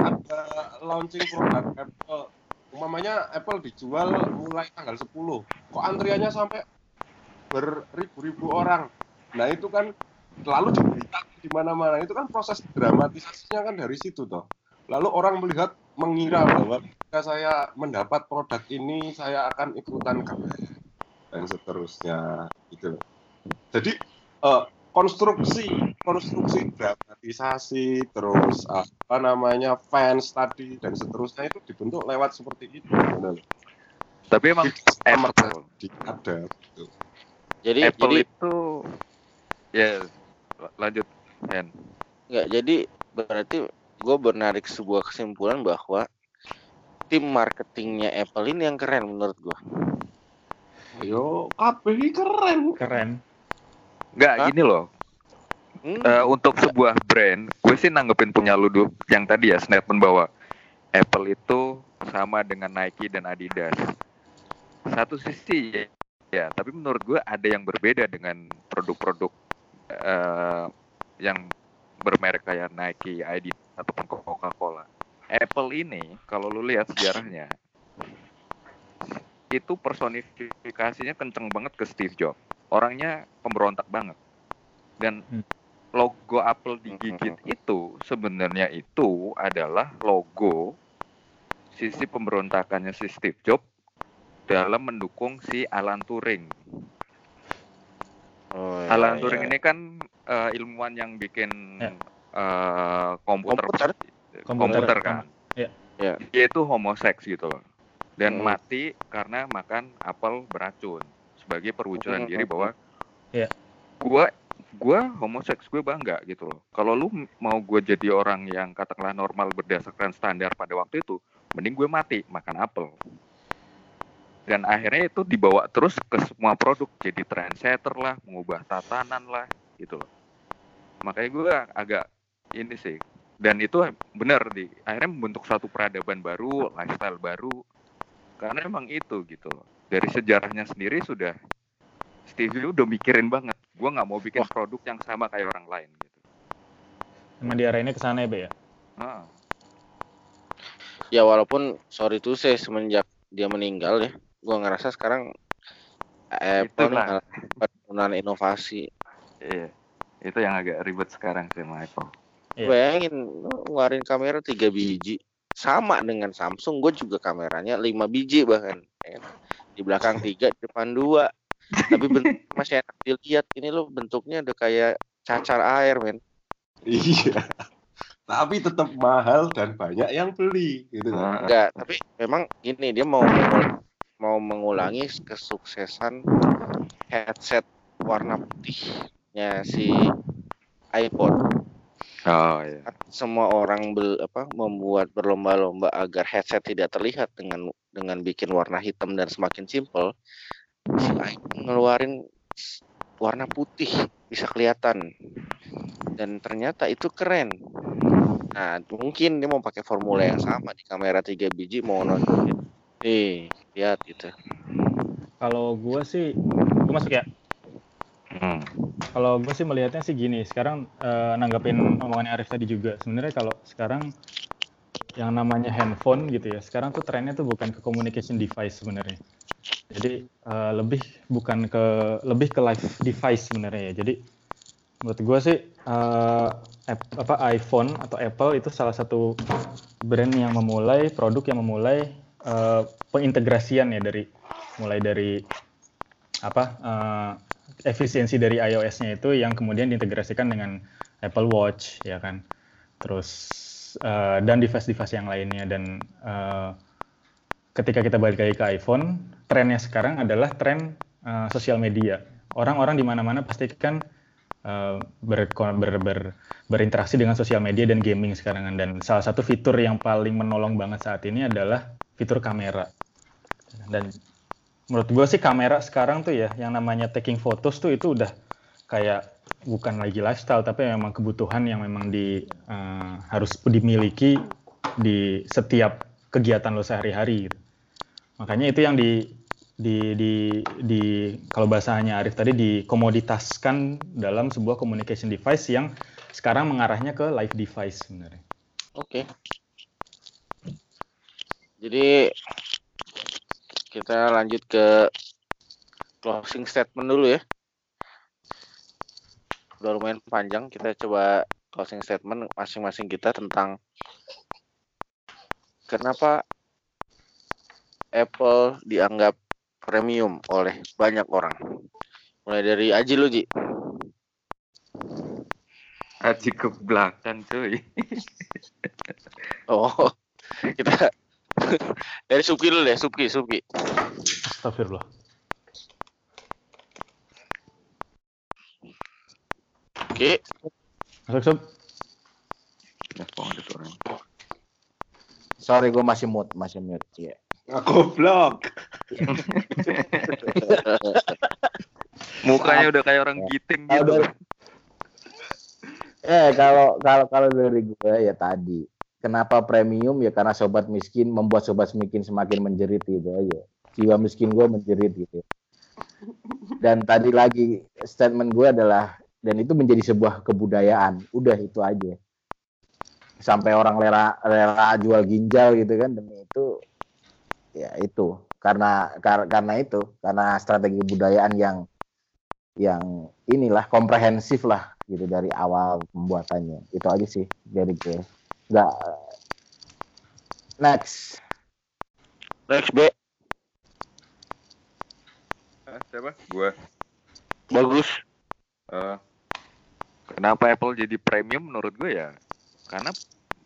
ada launching produk Apple umpamanya Apple dijual mulai tanggal 10 kok antriannya sampai beribu-ribu orang nah itu kan lalu diberitakan di mana-mana itu kan proses dramatisasinya kan dari situ toh lalu orang melihat mengira bahwa ketika saya mendapat produk ini saya akan ikutan dan seterusnya gitu loh jadi eh, konstruksi konstruksi dramatisasi terus apa namanya fans tadi dan seterusnya itu dibentuk lewat seperti itu benar. Tapi emang Apple, ada gitu. Jadi Apple jadi itu ya lanjut Hen. nggak jadi berarti gue menarik sebuah kesimpulan bahwa tim marketingnya Apple ini yang keren menurut gue. ayo KPI keren Keren. Nggak Hah? gini loh. Hmm, Eh, untuk sebuah brand, gue sih nanggepin punya lu dulu yang tadi ya statement bahwa Apple itu sama dengan Nike dan Adidas. Satu sisi ya, ya tapi menurut gue ada yang berbeda dengan produk-produk eh, yang bermerek kayak Nike, Adidas ataupun Coca-Cola. Apple ini kalau lu lihat sejarahnya itu personifikasinya kenceng banget ke Steve Jobs. Orangnya pemberontak banget. Dan Hmm. logo Apple digigit itu sebenarnya itu adalah logo sisi pemberontakannya si Steve Jobs dalam mendukung si Alan Turing. Oh, iya, Alan iya. Turing ini kan eh, ilmuwan yang bikin Ya. eh, komputer, Komputer. komputer, Komputer. kan. Ya. Ya. Dia itu homoseks gitu loh. Dan Hmm. mati karena makan apel beracun sebagai perwujudan Hmm. diri bahwa Ya. gua gua homoseks gue bangga gitu loh. Kalau lu mau gue jadi orang yang katakanlah normal berdasarkan standar pada waktu itu, mending gue mati makan apel. Dan akhirnya itu dibawa terus ke semua produk jadi trendsetter lah, mengubah tatanan lah gitu loh. Makanya gue agak ini sih. Dan itu benar di akhirnya membentuk satu peradaban baru, lifestyle baru. Karena emang itu gitu loh. Dari sejarahnya sendiri sudah Stevie udah mikirin banget. Gue nggak mau bikin produk yang sama kayak orang lain gitu. Emang diarahinnya ke sana ya, Be ya? Ah, Ya walaupun sorry tuh saya semenjak dia meninggal ya, gua ngerasa sekarang Apple nih Itulah. inovasi. iya. Itu yang agak ribet sekarang sih sama Apple. Iya. Bayangin lu ngeluarin kamera tiga biji, sama dengan Samsung gue juga kameranya 5 biji bahkan ya. di belakang tiga di depan dua tapi bentuk [LAUGHS] masih enak dilihat ini loh bentuknya udah kayak cacar air men Iya. Tapi tetap mahal dan banyak yang beli gitu kan. enggak tapi memang gini dia mau mau mengulangi kesuksesan headset warna putihnya si iPod Oh iya. Kan semua orang bel, apa membuat berlomba-lomba agar headset tidak terlihat dengan dengan bikin warna hitam dan semakin simpel si iPhone ngeluarin warna putih bisa kelihatan. Dan ternyata itu keren. Nah mungkin dia mau pakai formula yang sama di kamera tiga biji mau nonton nih lihat gitu Kalau gue sih, gue masuk ya. Hmm. Kalau gue sih melihatnya sih gini, sekarang eh, nanggapin omongannya Arif tadi juga. Sebenarnya kalau sekarang yang namanya handphone gitu ya, sekarang tuh trennya tuh bukan ke communication device sebenarnya. Jadi eh, lebih bukan ke lebih ke live device sebenarnya ya. Jadi menurut gue sih eh, apa iPhone atau Apple itu salah satu brand yang memulai produk yang memulai eh, pengintegrasian ya dari mulai dari apa eh, efisiensi dari iOS-nya itu yang kemudian diintegrasikan dengan Apple Watch ya kan. Terus eh, dan device-device yang lainnya. Dan eh, ketika kita balik lagi ke iPhone trennya sekarang adalah tren eh, sosial media. Orang-orang di mana-mana pasti kan eh, ber- ber- ber- berinteraksi dengan sosial media dan gaming sekarang kan. dan salah satu fitur yang paling menolong banget saat ini adalah fitur kamera dan menurut gue sih kamera sekarang tuh ya yang namanya taking photos tuh itu udah kayak bukan lagi lifestyle tapi memang kebutuhan yang memang di eh, harus dimiliki di setiap kegiatan lo sehari-hari gitu. Makanya itu yang di di di di kalau bahasanya Arif tadi dikomoditaskan dalam sebuah communication device yang sekarang mengarahnya ke live device sebenarnya. Oke. Jadi kita lanjut ke closing statement dulu ya. Udah lumayan panjang, kita coba closing statement masing-masing kita tentang kenapa Apple dianggap premium oleh banyak orang. Mulai dari Aji lu, Ji. Aji ke belakang cuy. Oh, [LAUGHS] kita [LAUGHS] dari Supki dulu deh, Supki, Supki. Astagfirullah. Oke, Masuk sub. Orang. Sorry, gue masih mute, masih mute. Iya. Aku blok. [LAUGHS] Mukanya udah kayak orang giting Kalau gitu. Eh kalau kalau kalau dari gue ya tadi kenapa premium? Ya karena sobat miskin membuat sobat miskin semakin menjerit gitu aja. Jiwa miskin gue menjerit gitu. Dan tadi lagi statement gue adalah dan itu menjadi sebuah kebudayaan. Udah itu aja. Sampai orang rela rela jual ginjal gitu kan demi itu ya itu. Karena kar- karena itu karena strategi kebudayaan yang yang inilah komprehensif lah gitu dari awal pembuatannya. Itu aja sih dari gue nggak next next B. Ah, siapa? Gua. Bagus. Eh, kenapa Apple jadi premium menurut gue ya? Karena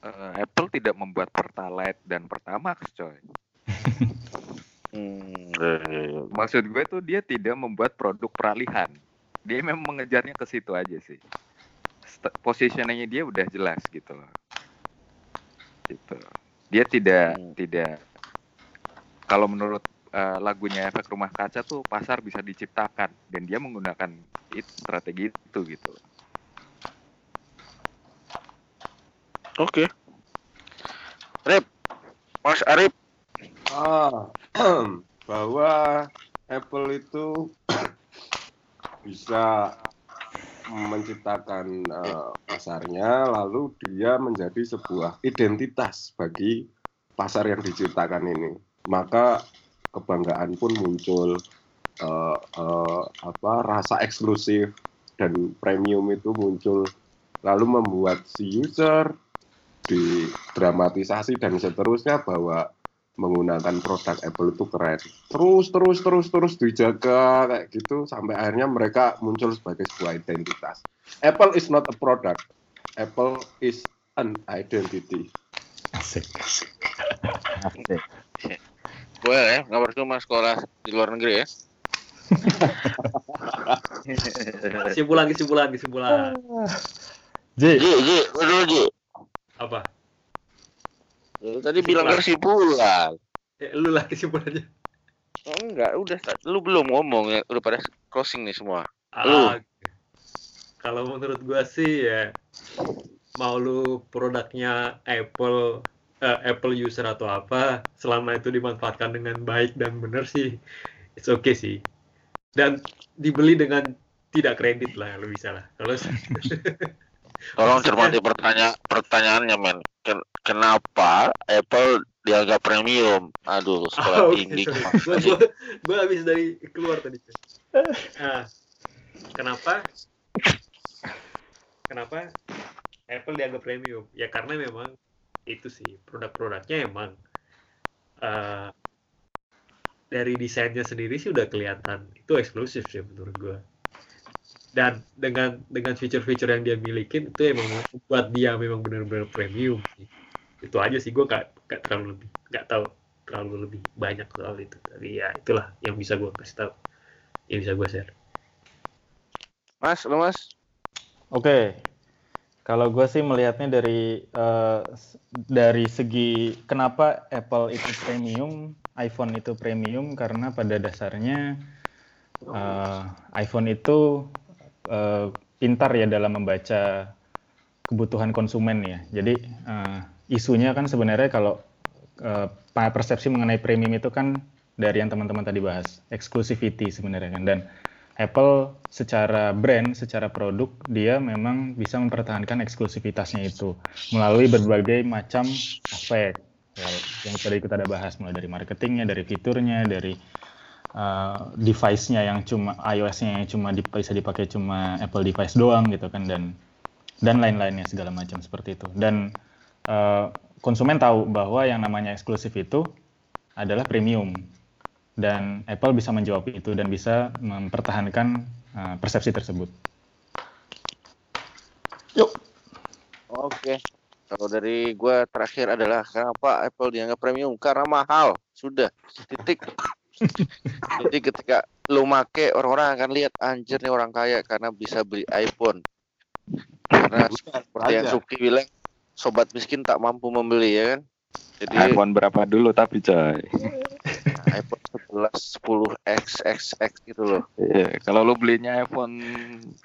eh, Apple tidak membuat Pertalite dan Pertamax, coy. [LAUGHS] Hmm, Maksud gue tuh dia tidak membuat produk peralihan. Dia memang mengejarnya ke situ aja sih. Positioningnya dia udah jelas gitu loh. Gitu. Dia tidak Hmm. tidak kalau menurut eh, lagunya efek rumah kaca tuh pasar bisa diciptakan dan dia menggunakan itu strategi itu gitu. Oke. Rip, Mas Arif. Ah, [CLEARS THROAT] bahwa Apple itu [CLEARS THROAT] bisa menciptakan eh, pasarnya, lalu dia menjadi sebuah identitas bagi pasar yang diciptakan ini. Maka kebanggaan pun muncul, eh, eh, apa rasa eksklusif dan premium itu muncul, lalu membuat si user didramatisasi dan seterusnya bahwa menggunakan produk Apple itu keren. Terus terus terus terus dijaga kayak gitu sampai akhirnya mereka muncul sebagai sebuah identitas. Apple is not a product. Apple is an identity. Asik. Asik. Gue ya, nggak percuma sekolah di luar negeri ya. Kesimpulan, kesimpulan, kesimpulan. Ji, Ji, Ji. Apa? Lu tadi bilang kesimpulan. Eh, lu lah kesimpulannya. Oh, enggak, udah. Lu belum ngomong ya. Udah pada closing nih semua. Ah, kalau menurut gua sih ya mau lu produknya Apple eh, Apple user atau apa, selama itu dimanfaatkan dengan baik dan benar sih, it's okay sih. Dan dibeli dengan tidak kredit lah, lu bisa lah. Kalau [LAUGHS] [LAUGHS] Tolong cermati pertanyaan pertanyaannya, men. Ken- Kenapa Apple dianggap premium? Aduh, sekolah Oh, tinggi. [LAUGHS] Gua, gua, gua habis dari keluar tadi. Nah, kenapa? Kenapa Apple dianggap premium? Ya karena memang itu sih produk-produknya emang eh, dari desainnya sendiri sih udah kelihatan itu eksklusif sih menurut gua. Dan dengan dengan fitur-fitur yang dia milikin itu emang membuat dia memang benar-benar premium sih. Itu aja sih gua gak, gak terlalu lebih nggak tahu terlalu lebih banyak soal itu. Tapi ya itulah yang bisa gua kasih tahu, yang bisa gua share. Mas, lu Mas? Oke, kalau gue sih melihatnya dari eh, s- dari segi kenapa Apple itu premium, iPhone itu premium karena pada dasarnya eh, iPhone itu eh, pintar ya dalam membaca kebutuhan konsumen ya. Jadi eh, isunya kan sebenarnya kalau eh, persepsi mengenai premium itu kan dari yang teman-teman tadi bahas, exclusivity sebenarnya kan dan Apple secara brand, secara produk, dia memang bisa mempertahankan eksklusivitasnya itu melalui berbagai macam aspek ya, yang tadi kita ada bahas, mulai dari marketingnya, dari fiturnya, dari uh, device-nya yang cuma iOS-nya yang cuma dip- bisa dipakai cuma Apple device doang gitu kan dan dan lain-lainnya segala macam seperti itu. Dan uh, konsumen tahu bahwa yang namanya eksklusif itu adalah premium dan Apple bisa menjawab itu dan bisa mempertahankan uh, persepsi tersebut. Yuk. Oke. Kalau dari gua terakhir adalah kenapa Apple dianggap premium? Karena mahal. Sudah. Titik. [LAUGHS] Jadi ketika lu make orang-orang akan lihat anjir nih orang kaya karena bisa beli iPhone. Karena seperti yang. Suki bilang sobat miskin tak mampu membeli ya kan. Jadi iPhone berapa dulu tapi coy. iPhone 11 10 XXX gitu loh. Iya, kalau lu belinya iPhone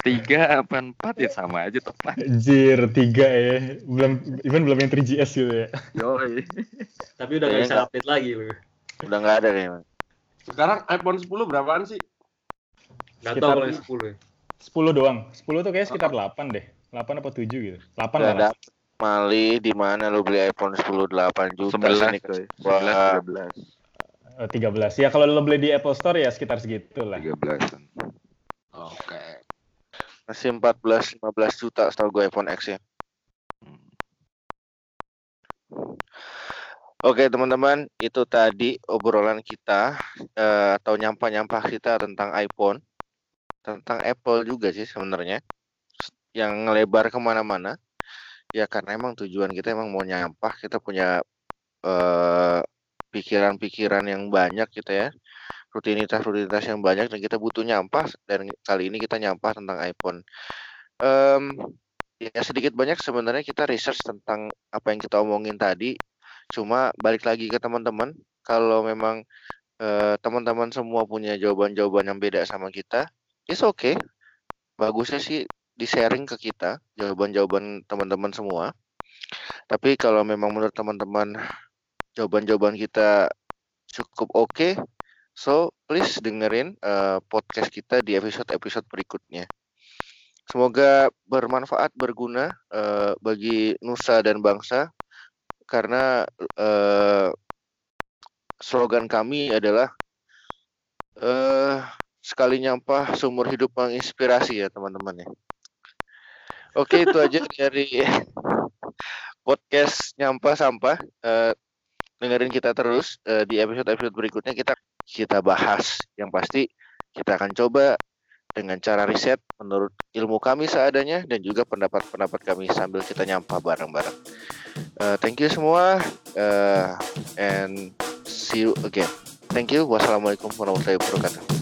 3 apa 4 ya sama aja tepat. Anjir, tiga ya. Belum, even belum yang 3GS gitu ya. Yoi. Tapi udah nggak Kayaknya bisa nggak- update lagi lu. Udah nggak ada kayaknya. Sekarang iPhone 10 berapaan sih? Nggak Sekitar tahu kalau yang ini. 10 ya. 10 doang. 10 tuh kayaknya sekitar 8 deh. 8 apa 7 gitu. 8 Nggak lah. Mali di mana lu beli iPhone 10 8 juta 11 sini coy. Wah. 11 Eh, 13. Ya kalau lo beli di Apple Store ya sekitar segitu lah. 13. 13. Oke. Masih 14 15 juta setahu gue iPhone X ya. Oke teman-teman, itu tadi obrolan kita eh, atau nyampah-nyampah kita tentang iPhone, tentang Apple juga sih sebenarnya, yang ngelebar ke mana-mana. Ya karena emang tujuan kita emang mau nyampah, kita punya eh, pikiran-pikiran yang banyak gitu ya, rutinitas-rutinitas yang banyak dan kita butuh nyampah dan kali ini kita nyampah tentang iPhone. Em, ya sedikit banyak sebenarnya kita research tentang apa yang kita omongin tadi cuma balik lagi ke teman-teman kalau memang eh, teman-teman semua punya jawaban-jawaban yang beda sama kita it's okay bagusnya sih di sharing ke kita jawaban-jawaban teman-teman semua tapi kalau memang menurut teman-teman jawaban-jawaban kita cukup oke so please dengerin eh, podcast kita di episode-episode berikutnya Semoga bermanfaat, berguna eh, bagi nusa dan bangsa, karena eh, slogan kami adalah eh, sekali nyampah seumur hidup menginspirasi ya teman-teman ya. Oke itu aja dari [LAUGHS] podcast nyampah sampah. Eh, dengerin kita terus eh, di episode-episode berikutnya kita kita bahas. Yang pasti kita akan coba dengan cara riset menurut ilmu kami seadanya dan juga pendapat-pendapat kami sambil kita nyampah bareng-bareng. Eh, thank you semua eh, and see you again. Thank you. Wassalamualaikum warahmatullahi wabarakatuh.